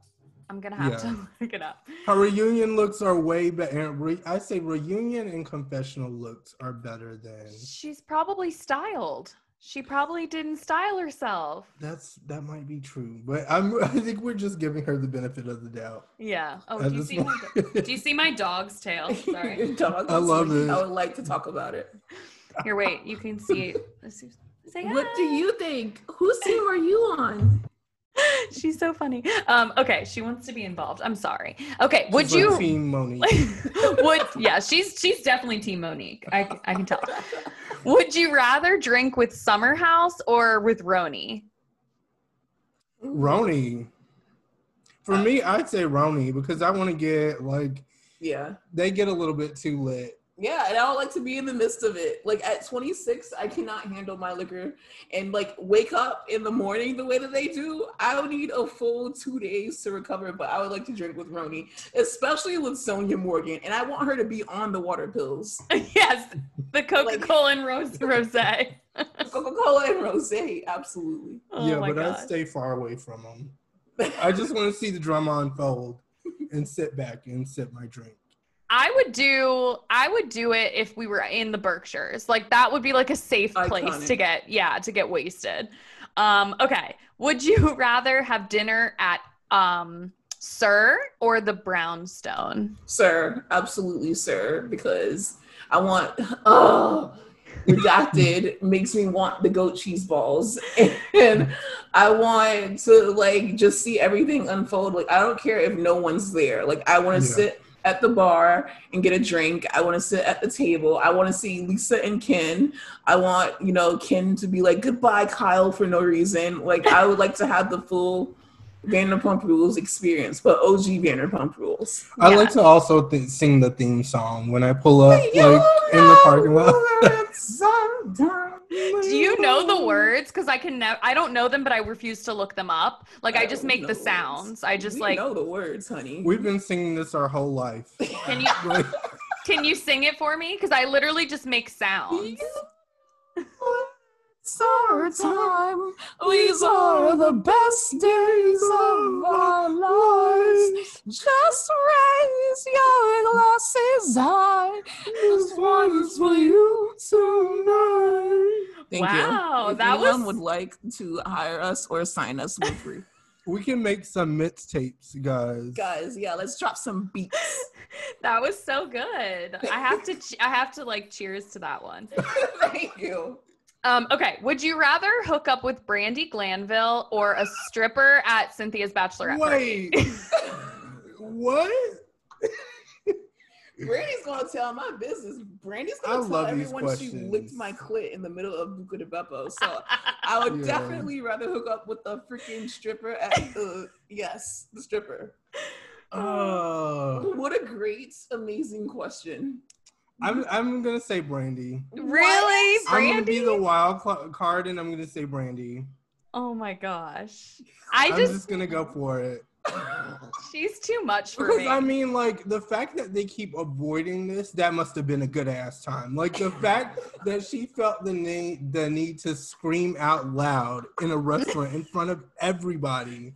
S3: I'm gonna have yeah. to look it up.
S4: Her reunion looks are way better. I say reunion and confessional looks are better than.
S3: She's probably styled. She probably didn't style herself.
S4: That's that might be true, but I'm. I think we're just giving her the benefit of the doubt.
S3: Yeah. Oh, do you see my do you see my dog's tail? Sorry.
S4: Dog I love it.
S2: I would like to talk about it.
S3: Here, wait. You can see.
S2: Say What do you think? Whose team are you on?
S3: She's so funny. Um, okay, she wants to be involved. I'm sorry. Okay, would she's you
S4: team Monique?
S3: would yeah, she's she's definitely team Monique. I I can tell. would you rather drink with Summer House or with RHONY?
S4: RHONY. For me, I'd say RHONY because I want to get like
S2: yeah.
S4: They get a little bit too lit.
S2: Yeah, and I don't like to be in the midst of it. Like at 26, I cannot handle my liquor and like wake up in the morning the way that they do. I would need a full two days to recover, but I would like to drink with RHONY especially with Sonja Morgan. And I want her to be on the water pills.
S3: yes, the Coca Cola like, and rose rose.
S2: Coca Cola and rose, absolutely.
S4: Oh yeah, but God. I stay far away from them. I just want to see the drama unfold and sit back and sip my drink.
S3: I would do I would do it if we were in the Berkshires. Like that would be like a safe place Iconic. to get yeah, to get wasted. Um okay. Would you rather have dinner at um SUR or the Brownstone?
S2: SUR, absolutely SUR because I want oh redacted makes me want the goat cheese balls and i want to like just see everything unfold like i don't care if no one's there like i want to yeah. sit at the bar and get a drink. I want to sit at the table. I want to see Lisa and Ken. I want, you know, Ken to be like, goodbye, Kyle, for no reason. Like, I would like to have the full Vanderpump Rules experience, but OG Vanderpump Rules.
S4: I yeah. like to also th- sing the theme song when I pull up, like, in the parking lot.
S3: Do you know the words? Because I can never. I don't know them, but I refuse to look them up. Like I, I just make the, the sounds. I just
S2: we
S3: like
S2: know the words, honey.
S4: We've been singing this our whole life.
S3: Can you? can you sing it for me? Because I literally just make sounds.
S2: Summertime, these are the best days of our lives. Just raise your glasses high. This one's for you tonight. Thank wow, you. If that anyone was... would like to hire us or sign us, we're free.
S4: We can make some mixtapes, guys.
S2: Guys, yeah, let's drop some beats.
S3: that was so good. I have to, I have to like cheers to that one.
S2: Thank you.
S3: Um, okay, would you rather hook up with Brandi Glanville or a stripper at Cynthia's bachelorette
S4: Wait,
S3: party?
S4: what?
S2: Brandi's gonna tell my business. Brandi's gonna I tell everyone she licked my clit in the middle of Buca di Beppo. So I would yeah. definitely rather hook up with the freaking stripper at the yes, the stripper.
S4: Oh,
S2: what a great, amazing question.
S4: I'm I'm gonna say Brandi.
S3: Really,
S4: Brandi? I'm gonna be the wild card, and I'm gonna say Brandi.
S3: Oh my gosh!
S4: I I'm just, just gonna go for it.
S3: She's too much for
S4: because,
S3: me.
S4: I mean, like the fact that they keep avoiding this, that must have been a good ass time. Like the fact that she felt the need the need to scream out loud in a restaurant in front of everybody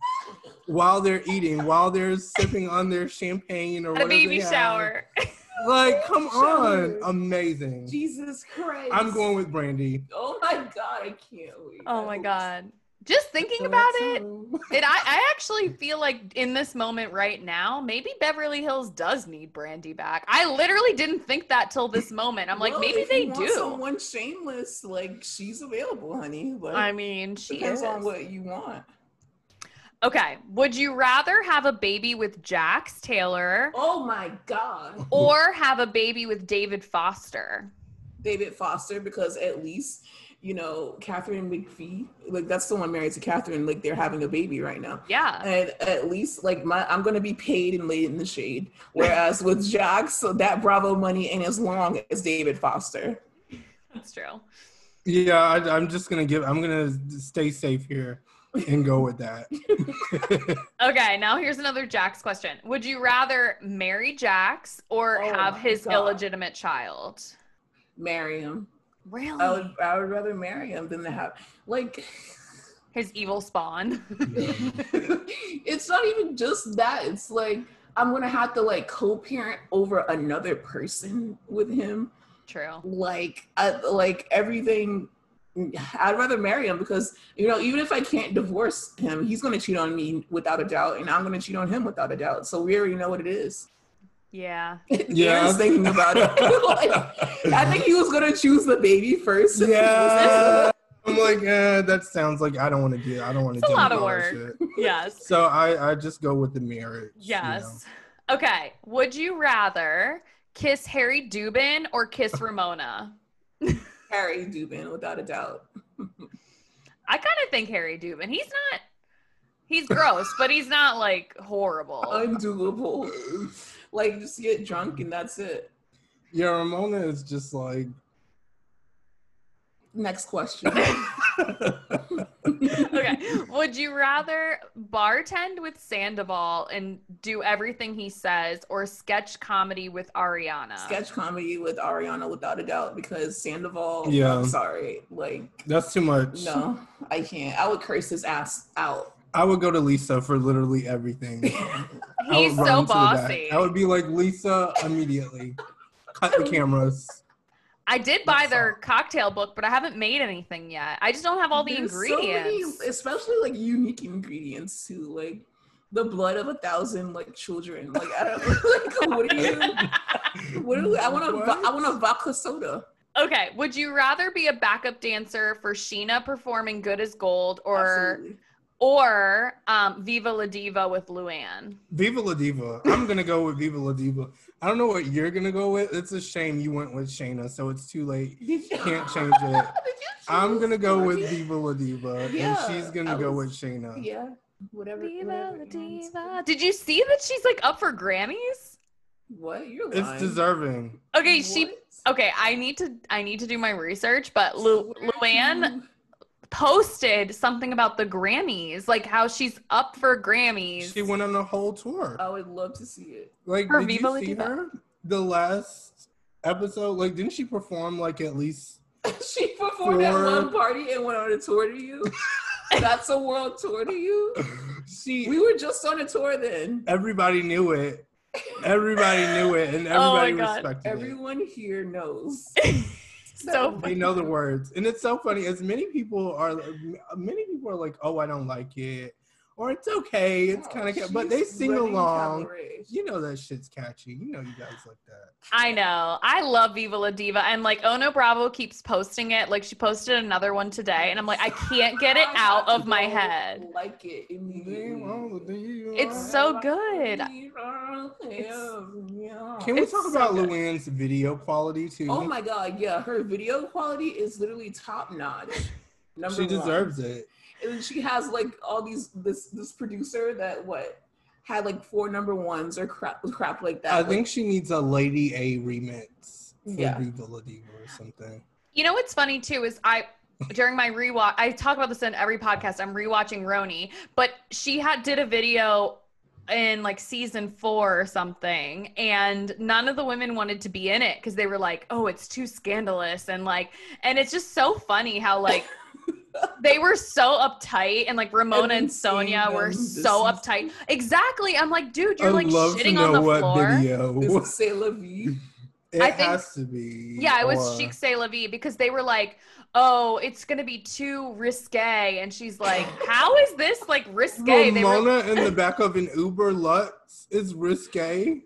S4: while they're eating, while they're sipping on their champagne or
S3: a baby shower.
S4: Like, come on, amazing.
S2: Jesus Christ.
S4: I'm going with Brandi.
S2: Oh my god, I can't wait.
S3: Oh my god. Just thinking about it, it I, I actually feel like in this moment right now, maybe Beverly Hills does need Brandi back. I literally didn't think that till this moment. I'm like, well, maybe they do.
S2: Someone shameless, like she's available, honey. But
S3: I mean, she depends
S2: is. on what you want.
S3: Okay. Would you rather have a baby with Jax Taylor?
S2: Oh my God.
S3: Or have a baby with David Foster?
S2: David Foster, because at least, you know, Katharine McPhee, like that's the one married to Katharine, like they're having a baby right now.
S3: Yeah.
S2: And at least like my I'm gonna be paid and laid in the shade. Whereas with Jax, so that Bravo money ain't as long as David Foster.
S3: That's true.
S4: Yeah, I, I'm just gonna give I'm gonna stay safe here and go with that.
S3: okay, now here's another Jax question. Would you rather marry Jax or oh have his God. illegitimate child?
S2: Marry him.
S3: Really?
S2: I would I would rather marry him than to have like
S3: his evil spawn.
S2: it's not even just that. It's like I'm gonna have to like co-parent over another person with him.
S3: True.
S2: Like I, like everything I'd rather marry him because you know even if I can't divorce him, he's gonna cheat on me without a doubt, and I'm gonna cheat on him without a doubt. So we already know what it is.
S3: Yeah.
S4: Yeah.
S2: I was thinking about it. like, I think he was gonna choose the baby first.
S4: Yeah. I'm like, eh, that sounds like I don't want to do. I don't want to do
S3: a lot of work. Yes.
S4: So I I just go with the marriage.
S3: Yes. You know? Okay. Would you rather kiss Harry Dubin or kiss Ramona?
S2: Harry mm-hmm. Dubin, without a doubt.
S3: I kind of think Harry Dubin. He's not. He's gross, but he's not like horrible.
S2: Undoable. like just get drunk and that's it.
S4: Yeah, Ramona is just like.
S2: Next question.
S3: okay. Would you rather bartend with Sandoval and do everything he says or sketch comedy with Ariana?
S2: Sketch comedy with Ariana without a doubt because Sandoval,
S4: yeah.
S2: I'm sorry. Like
S4: That's too much.
S2: No, I can't. I would curse his ass out.
S4: I would go to Lisa for literally everything.
S3: He's so bossy.
S4: I would be like, Lisa, immediately. Cut the cameras.
S3: I did buy their cocktail book, but I haven't made anything yet. I just don't have all the There's ingredients.
S2: So many, especially like unique ingredients too, like the blood of a thousand like children. Like I don't like what do you? What do I want to? I want a vodka soda.
S3: Okay, would you rather be a backup dancer for Scheana performing "Good as Gold" or Absolutely or um, Viva La Diva with Luann.
S4: Viva La Diva. I'm gonna go with Viva La Diva. I don't know what you're gonna go with. It's a shame you went with Scheana, so it's too late. You Can't change it. I'm gonna go with Viva La Diva, yeah, and she's gonna was, go with Scheana.
S2: Yeah, whatever. Viva whatever
S3: Diva. Did you see that she's like up for Grammys?
S2: What? You're
S4: lying. It's deserving.
S3: Okay, what? she. Okay, I need to. I need to do my research, but Lu, Luann posted something about the Grammys, like how she's up for Grammys.
S4: She went on a whole tour.
S2: I would love to see it.
S4: Like, her did Viva you see her? The last episode, like, didn't she perform like at least?
S2: she performed four... at one party and went on a tour to you. That's a world tour to you.
S4: See,
S2: we were just on a tour then.
S4: Everybody knew it. Everybody knew it, and oh everybody oh respected
S2: Everyone
S4: it.
S2: here knows.
S3: So
S4: they know the words, and it's so funny. As many people are, many people are like, "Oh, I don't like it," or "It's okay, it's oh, kind of," but they sing along. You know that shit's catchy. You know you guys like that.
S3: I know. I love Viva La Diva, and like Ono Bravo keeps posting it. Like she posted another one today, and I'm like, I can't get it out of my head.
S2: Like it
S3: It's so good.
S4: Can we talk so about good. Luann's video quality too?
S2: Oh my god, yeah, her video quality is literally top notch.
S4: Number she deserves one. it.
S2: And she has like all these this this producer that what had like four number ones or crap crap like that.
S4: I like, think she needs a Lady A remix for yeah. Viva La Diva or something.
S3: You know what's funny too is I during my rewatch I talk about this in every podcast. I'm rewatching RHONY, but she had did a video in like season four or something and none of the women wanted to be in it because they were like oh it's too scandalous and like and it's just so funny how like they were so uptight and like ramona and, Sonja were so uptight exactly i'm like dude you're I'd like shitting on the floor
S2: video. Is it C'est La Vie?
S4: It I think, has to be.
S3: Yeah, it was or... Chic C'est La Vie because they were like, oh, it's gonna be too risque, and she's like, how is this like risque?
S4: Ramona were... in the back of an Uber Lutz is risque.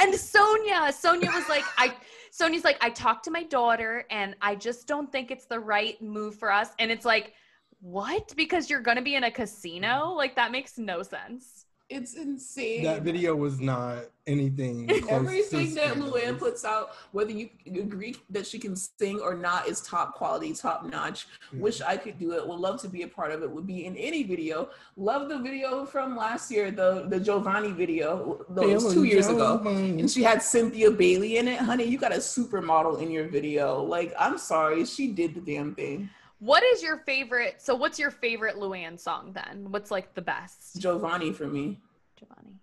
S3: And Sonja, Sonja was like, I. Sonja's like, I talked to my daughter, and I just don't think it's the right move for us. And it's like, what? Because you're gonna be in a casino? Mm-hmm. Like that makes no sense.
S2: It's insane.
S4: That video was not anything.
S2: Everything that Luann puts out, whether you agree that she can sing or not, is top quality, top notch. Yeah. Wish I could do it. Would love to be a part of it. Would be in any video. Love the video from last year, the the Giovanni video. Those two years ago, and she had Cynthia Bailey in it. Honey, you got a supermodel in your video. Like, I'm sorry, she did the damn thing.
S3: What is your favorite? So, what's your favorite Luann song then? What's like the best?
S2: Giovanni for me.
S3: Giovanni.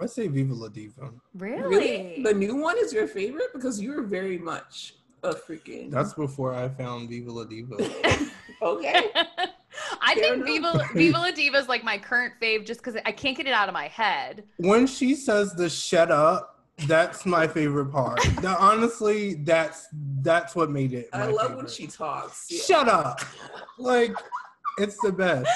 S4: I say Viva La Diva.
S3: Really? really?
S2: The new one is your favorite because you are very much a freaking.
S4: That's before I found Viva La Diva.
S2: okay.
S3: I Fair think Viva, Viva La Diva is like my current fave just because I can't get it out of my head.
S4: When she says the shut up, that's my favorite part. now, honestly, that's that's what made it.
S2: I love favorite. when she talks.
S4: Yeah. Shut up. Like, it's the best.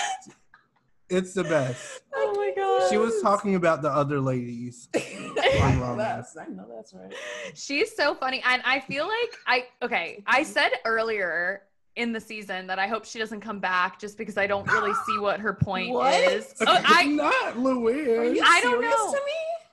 S4: It's the best.
S3: Oh my god.
S4: She was talking about the other ladies.
S2: I know that's I know that's right.
S3: She's so funny. And I feel like I okay, I mm-hmm. said earlier in the season that I hope she doesn't come back just because I don't really see what her point
S2: what?
S3: is.
S4: Oh, I not Louise.
S3: I don't know.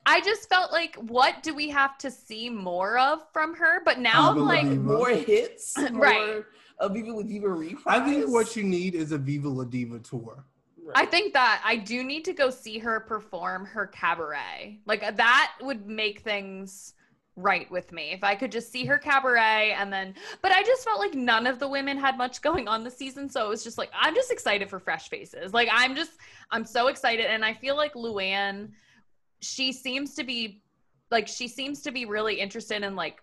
S3: I just felt like, what do we have to see more of from her? But now, I'm like
S2: more hits, more right? A Viva La Diva reprise. I
S4: think what you need is a Viva La Diva tour.
S3: Right. I think that I do need to go see her perform her cabaret. Like that would make things right with me if I could just see her cabaret and then but I just felt like none of the women had much going on the season so it was just like I'm just excited for fresh faces like I'm just I'm so excited and I feel like Luann she seems to be like she seems to be really interested in like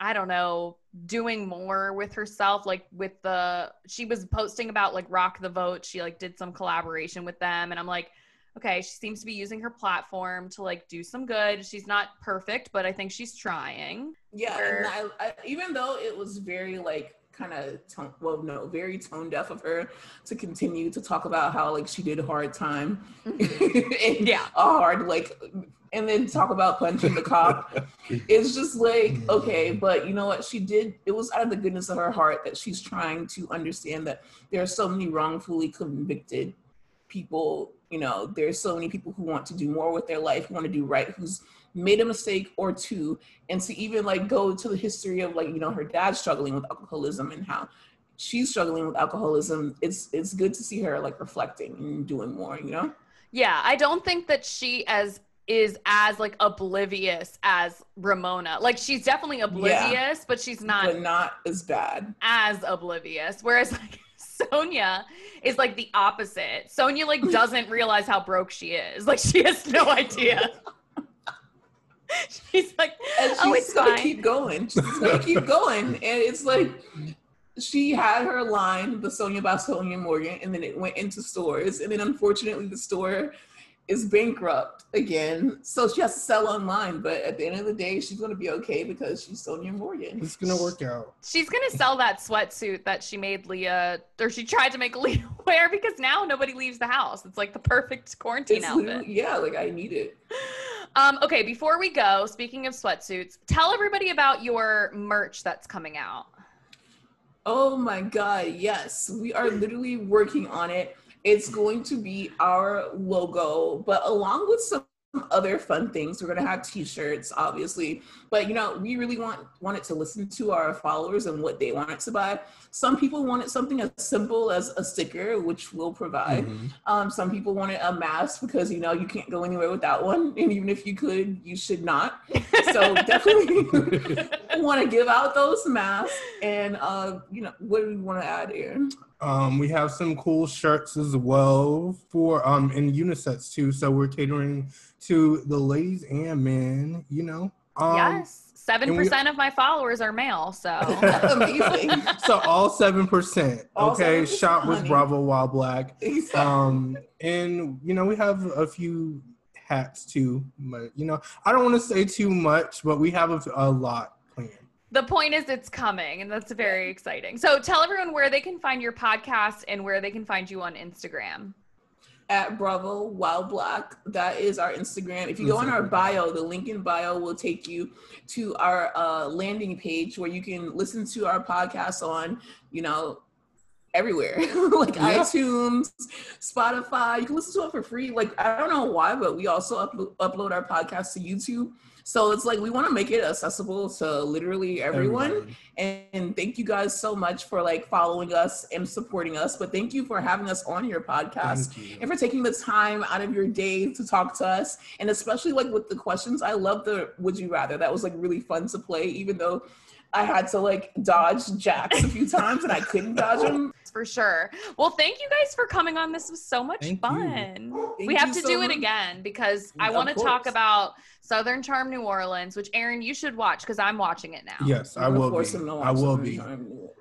S3: I don't know, doing more with herself, like with the she was posting about like Rock the Vote. She like did some collaboration with them, and I'm like, okay, she seems to be using her platform to like do some good. She's not perfect, but I think she's trying.
S2: Yeah, and I, I, even though it was very like kind of tone, well no very tone deaf of her to continue to talk about how like she did a hard time
S3: mm-hmm. and
S2: yeah. a hard like and then talk about punching the cop. It's just like okay but you know what? She did it was out of the goodness of her heart that she's trying to understand that there are so many wrongfully convicted people you know there's so many people who want to do more with their life who want to do right who's made a mistake or two and to even like go to the history of like you know her dad struggling with alcoholism and how she's struggling with alcoholism it's it's good to see her like reflecting and doing more you know
S3: yeah i don't think that she as is as like oblivious as ramona like she's definitely oblivious yeah, but she's not
S2: but not as bad
S3: as oblivious whereas like Sonja is like the opposite. Sonja like doesn't realize how broke she is. Like she has no idea. she's like, and oh, she's oh, it's
S2: gonna
S3: fine.
S2: keep going. She's gonna keep going, and it's like she had her line, the Sonja by Sonja Morgan, and then it went into stores, and then unfortunately the store is bankrupt again, so she has to sell online. But at the end of the day, she's gonna be okay because she's Sonja Morgan.
S4: It's gonna work out.
S3: She's gonna sell that sweatsuit that she made Leah, or she tried to make Leah wear because now nobody leaves the house. It's like the perfect quarantine
S2: it's
S3: outfit.
S2: Yeah, like I need it.
S3: Um, okay, before we go, speaking of sweatsuits, tell everybody about your merch that's coming out.
S2: Oh my God, yes. We are literally working on it. It's going to be our logo, but along with some other fun things. We're gonna have T-shirts, obviously, but you know, we really want wanted to listen to our followers and what they wanted to buy. Some people wanted something as simple as a sticker, which we'll provide. Mm-hmm. Um, some people wanted a mask because you know you can't go anywhere without one, and even if you could, you should not. So definitely want to give out those masks. And uh, you know, what do we want to add, Aaron?
S4: Um, we have some cool shirts as well for um in unisex too. So we're catering to the ladies and men, you know. Um,
S3: yes. Seven percent of my followers are male, so
S2: amazing.
S4: so all seven percent. Okay, 7%, shop with Bravo While Black. Exactly. Um, and you know we have a few hats too, but you know I don't want to say too much, but we have a, a lot planned.
S3: The point is, it's coming, and that's very exciting. So tell everyone where they can find your podcast and where they can find you on Instagram
S2: at Bravo While Black. That is our Instagram. If you go on our bio, the link in bio will take you to our uh, landing page where you can listen to our podcast on, you know, everywhere like yeah. iTunes, Spotify. You can listen to it for free. Like I don't know why, but we also uplo- upload our podcast to YouTube. So it's like we want to make it accessible to literally everyone. everyone. And thank you guys so much for like following us and supporting us. But thank you for having us on your podcast you. and for taking the time out of your day to talk to us. And especially like with the questions, I love the would you rather. That was like really fun to play, even though I had to like dodge Jax a few times and I couldn't dodge him.
S3: For sure. Well, thank you guys for coming on. This was so much thank fun. We have to so do much. it again because I want to talk about Southern Charm New Orleans, which Aaron, you should watch because I'm watching it now.
S4: Yes, I will be. I will be.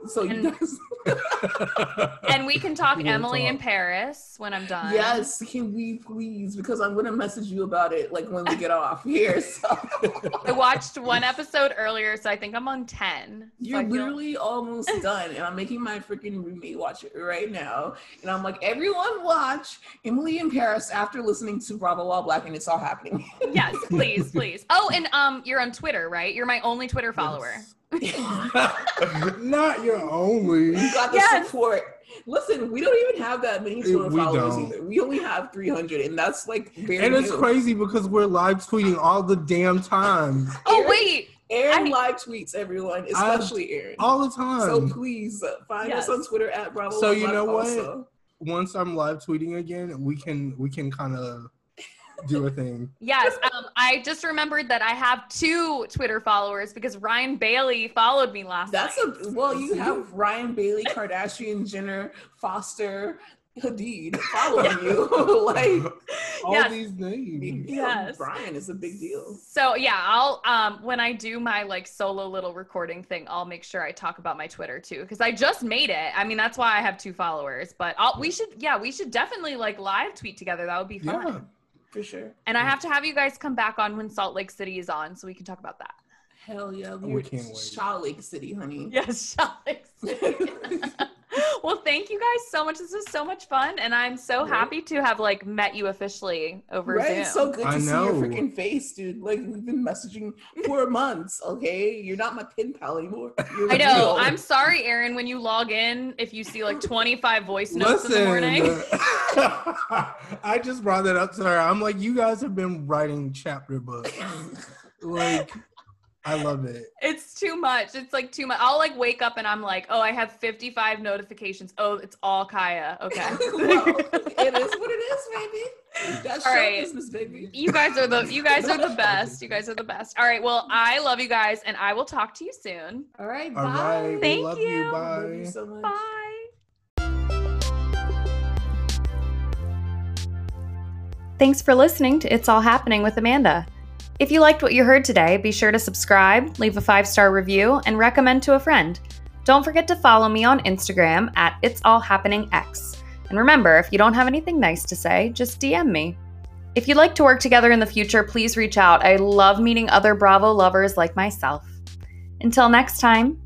S2: So you and, guys.
S3: and we can talk Emily talk. in Paris when I'm done.
S2: Yes, can we please? Because I'm gonna message you about it like when we get off here. So
S3: I watched one episode earlier, so I think I'm on ten.
S2: You're so literally feel... almost done, and I'm making my freaking roommate watch it right now. And I'm like, everyone watch Emily in Paris after listening to Bravo While Black, and it's all happening.
S3: yes, please, please. Oh, and um, you're on Twitter, right? You're my only Twitter follower. Yes.
S4: Not your only.
S2: You got the yes. support. Listen, we don't even have that many Twitter followers don't. either. We only have 300, and that's like
S4: very And it's new. crazy because we're live tweeting all the damn time.
S3: oh, wait.
S2: Aaron I, live tweets everyone, especially I, Aaron.
S4: All the time.
S2: So please uh, find yes. us on Twitter at Bravo.
S4: So you know what? Also. Once I'm live tweeting again, we can we can kind of do a thing.
S3: Yes, um, I just remembered that I have two Twitter followers because Ryan Bailey followed me last.
S2: That's night. a well, you have Ryan Bailey, Kardashian, Jenner, Foster, Hadid following you. like
S4: all yes. these names.
S2: Yes. Brian is a big deal.
S3: So yeah, I'll um when I do my like solo little recording thing, I'll make sure I talk about my Twitter too. Cause I just made it. I mean, that's why I have two followers. But I'll we should yeah, we should definitely like live tweet together. That would be fun. Yeah
S2: for sure.
S3: And I have to have you guys come back on when Salt Lake City is on, so we can talk about that.
S2: Hell yeah, we, we can't wait. Salt Lake City, honey.
S3: Yes, Salt Lake City. well, thank you guys so much. This was so much fun, and I'm so right? happy to have like met you officially over right? Zoom.
S2: It's so good to I see know. your freaking face, dude. Like we've been messaging for months. Okay, you're not my pin pal anymore. You're
S3: I know. Real. I'm sorry, Aaron. When you log in, if you see like 25 voice notes Listen, in the morning.
S4: I just brought that up to her. I'm like, you guys have been writing chapter books. like I love it.
S3: It's too much. It's like too much. I'll like wake up and I'm like, oh, I have 55 notifications. Oh, it's all Kaya. Okay.
S2: well, it is what it is, baby. That's all right. business, baby.
S3: You guys are the you guys are the best. You guys are the best. All right. Well, I love you guys and I will talk to you soon.
S2: All right. Bye. All right.
S3: Thank
S4: love
S3: you.
S4: you. Bye.
S2: Love you so much.
S3: Bye. Thanks for listening to It's All Happening with Amanda. If you liked what you heard today, be sure to subscribe, leave a five star review, and recommend to a friend. Don't forget to follow me on Instagram at It's All Happening X. And remember, if you don't have anything nice to say, just DM me. If you'd like to work together in the future, please reach out. I love meeting other Bravo lovers like myself. Until next time,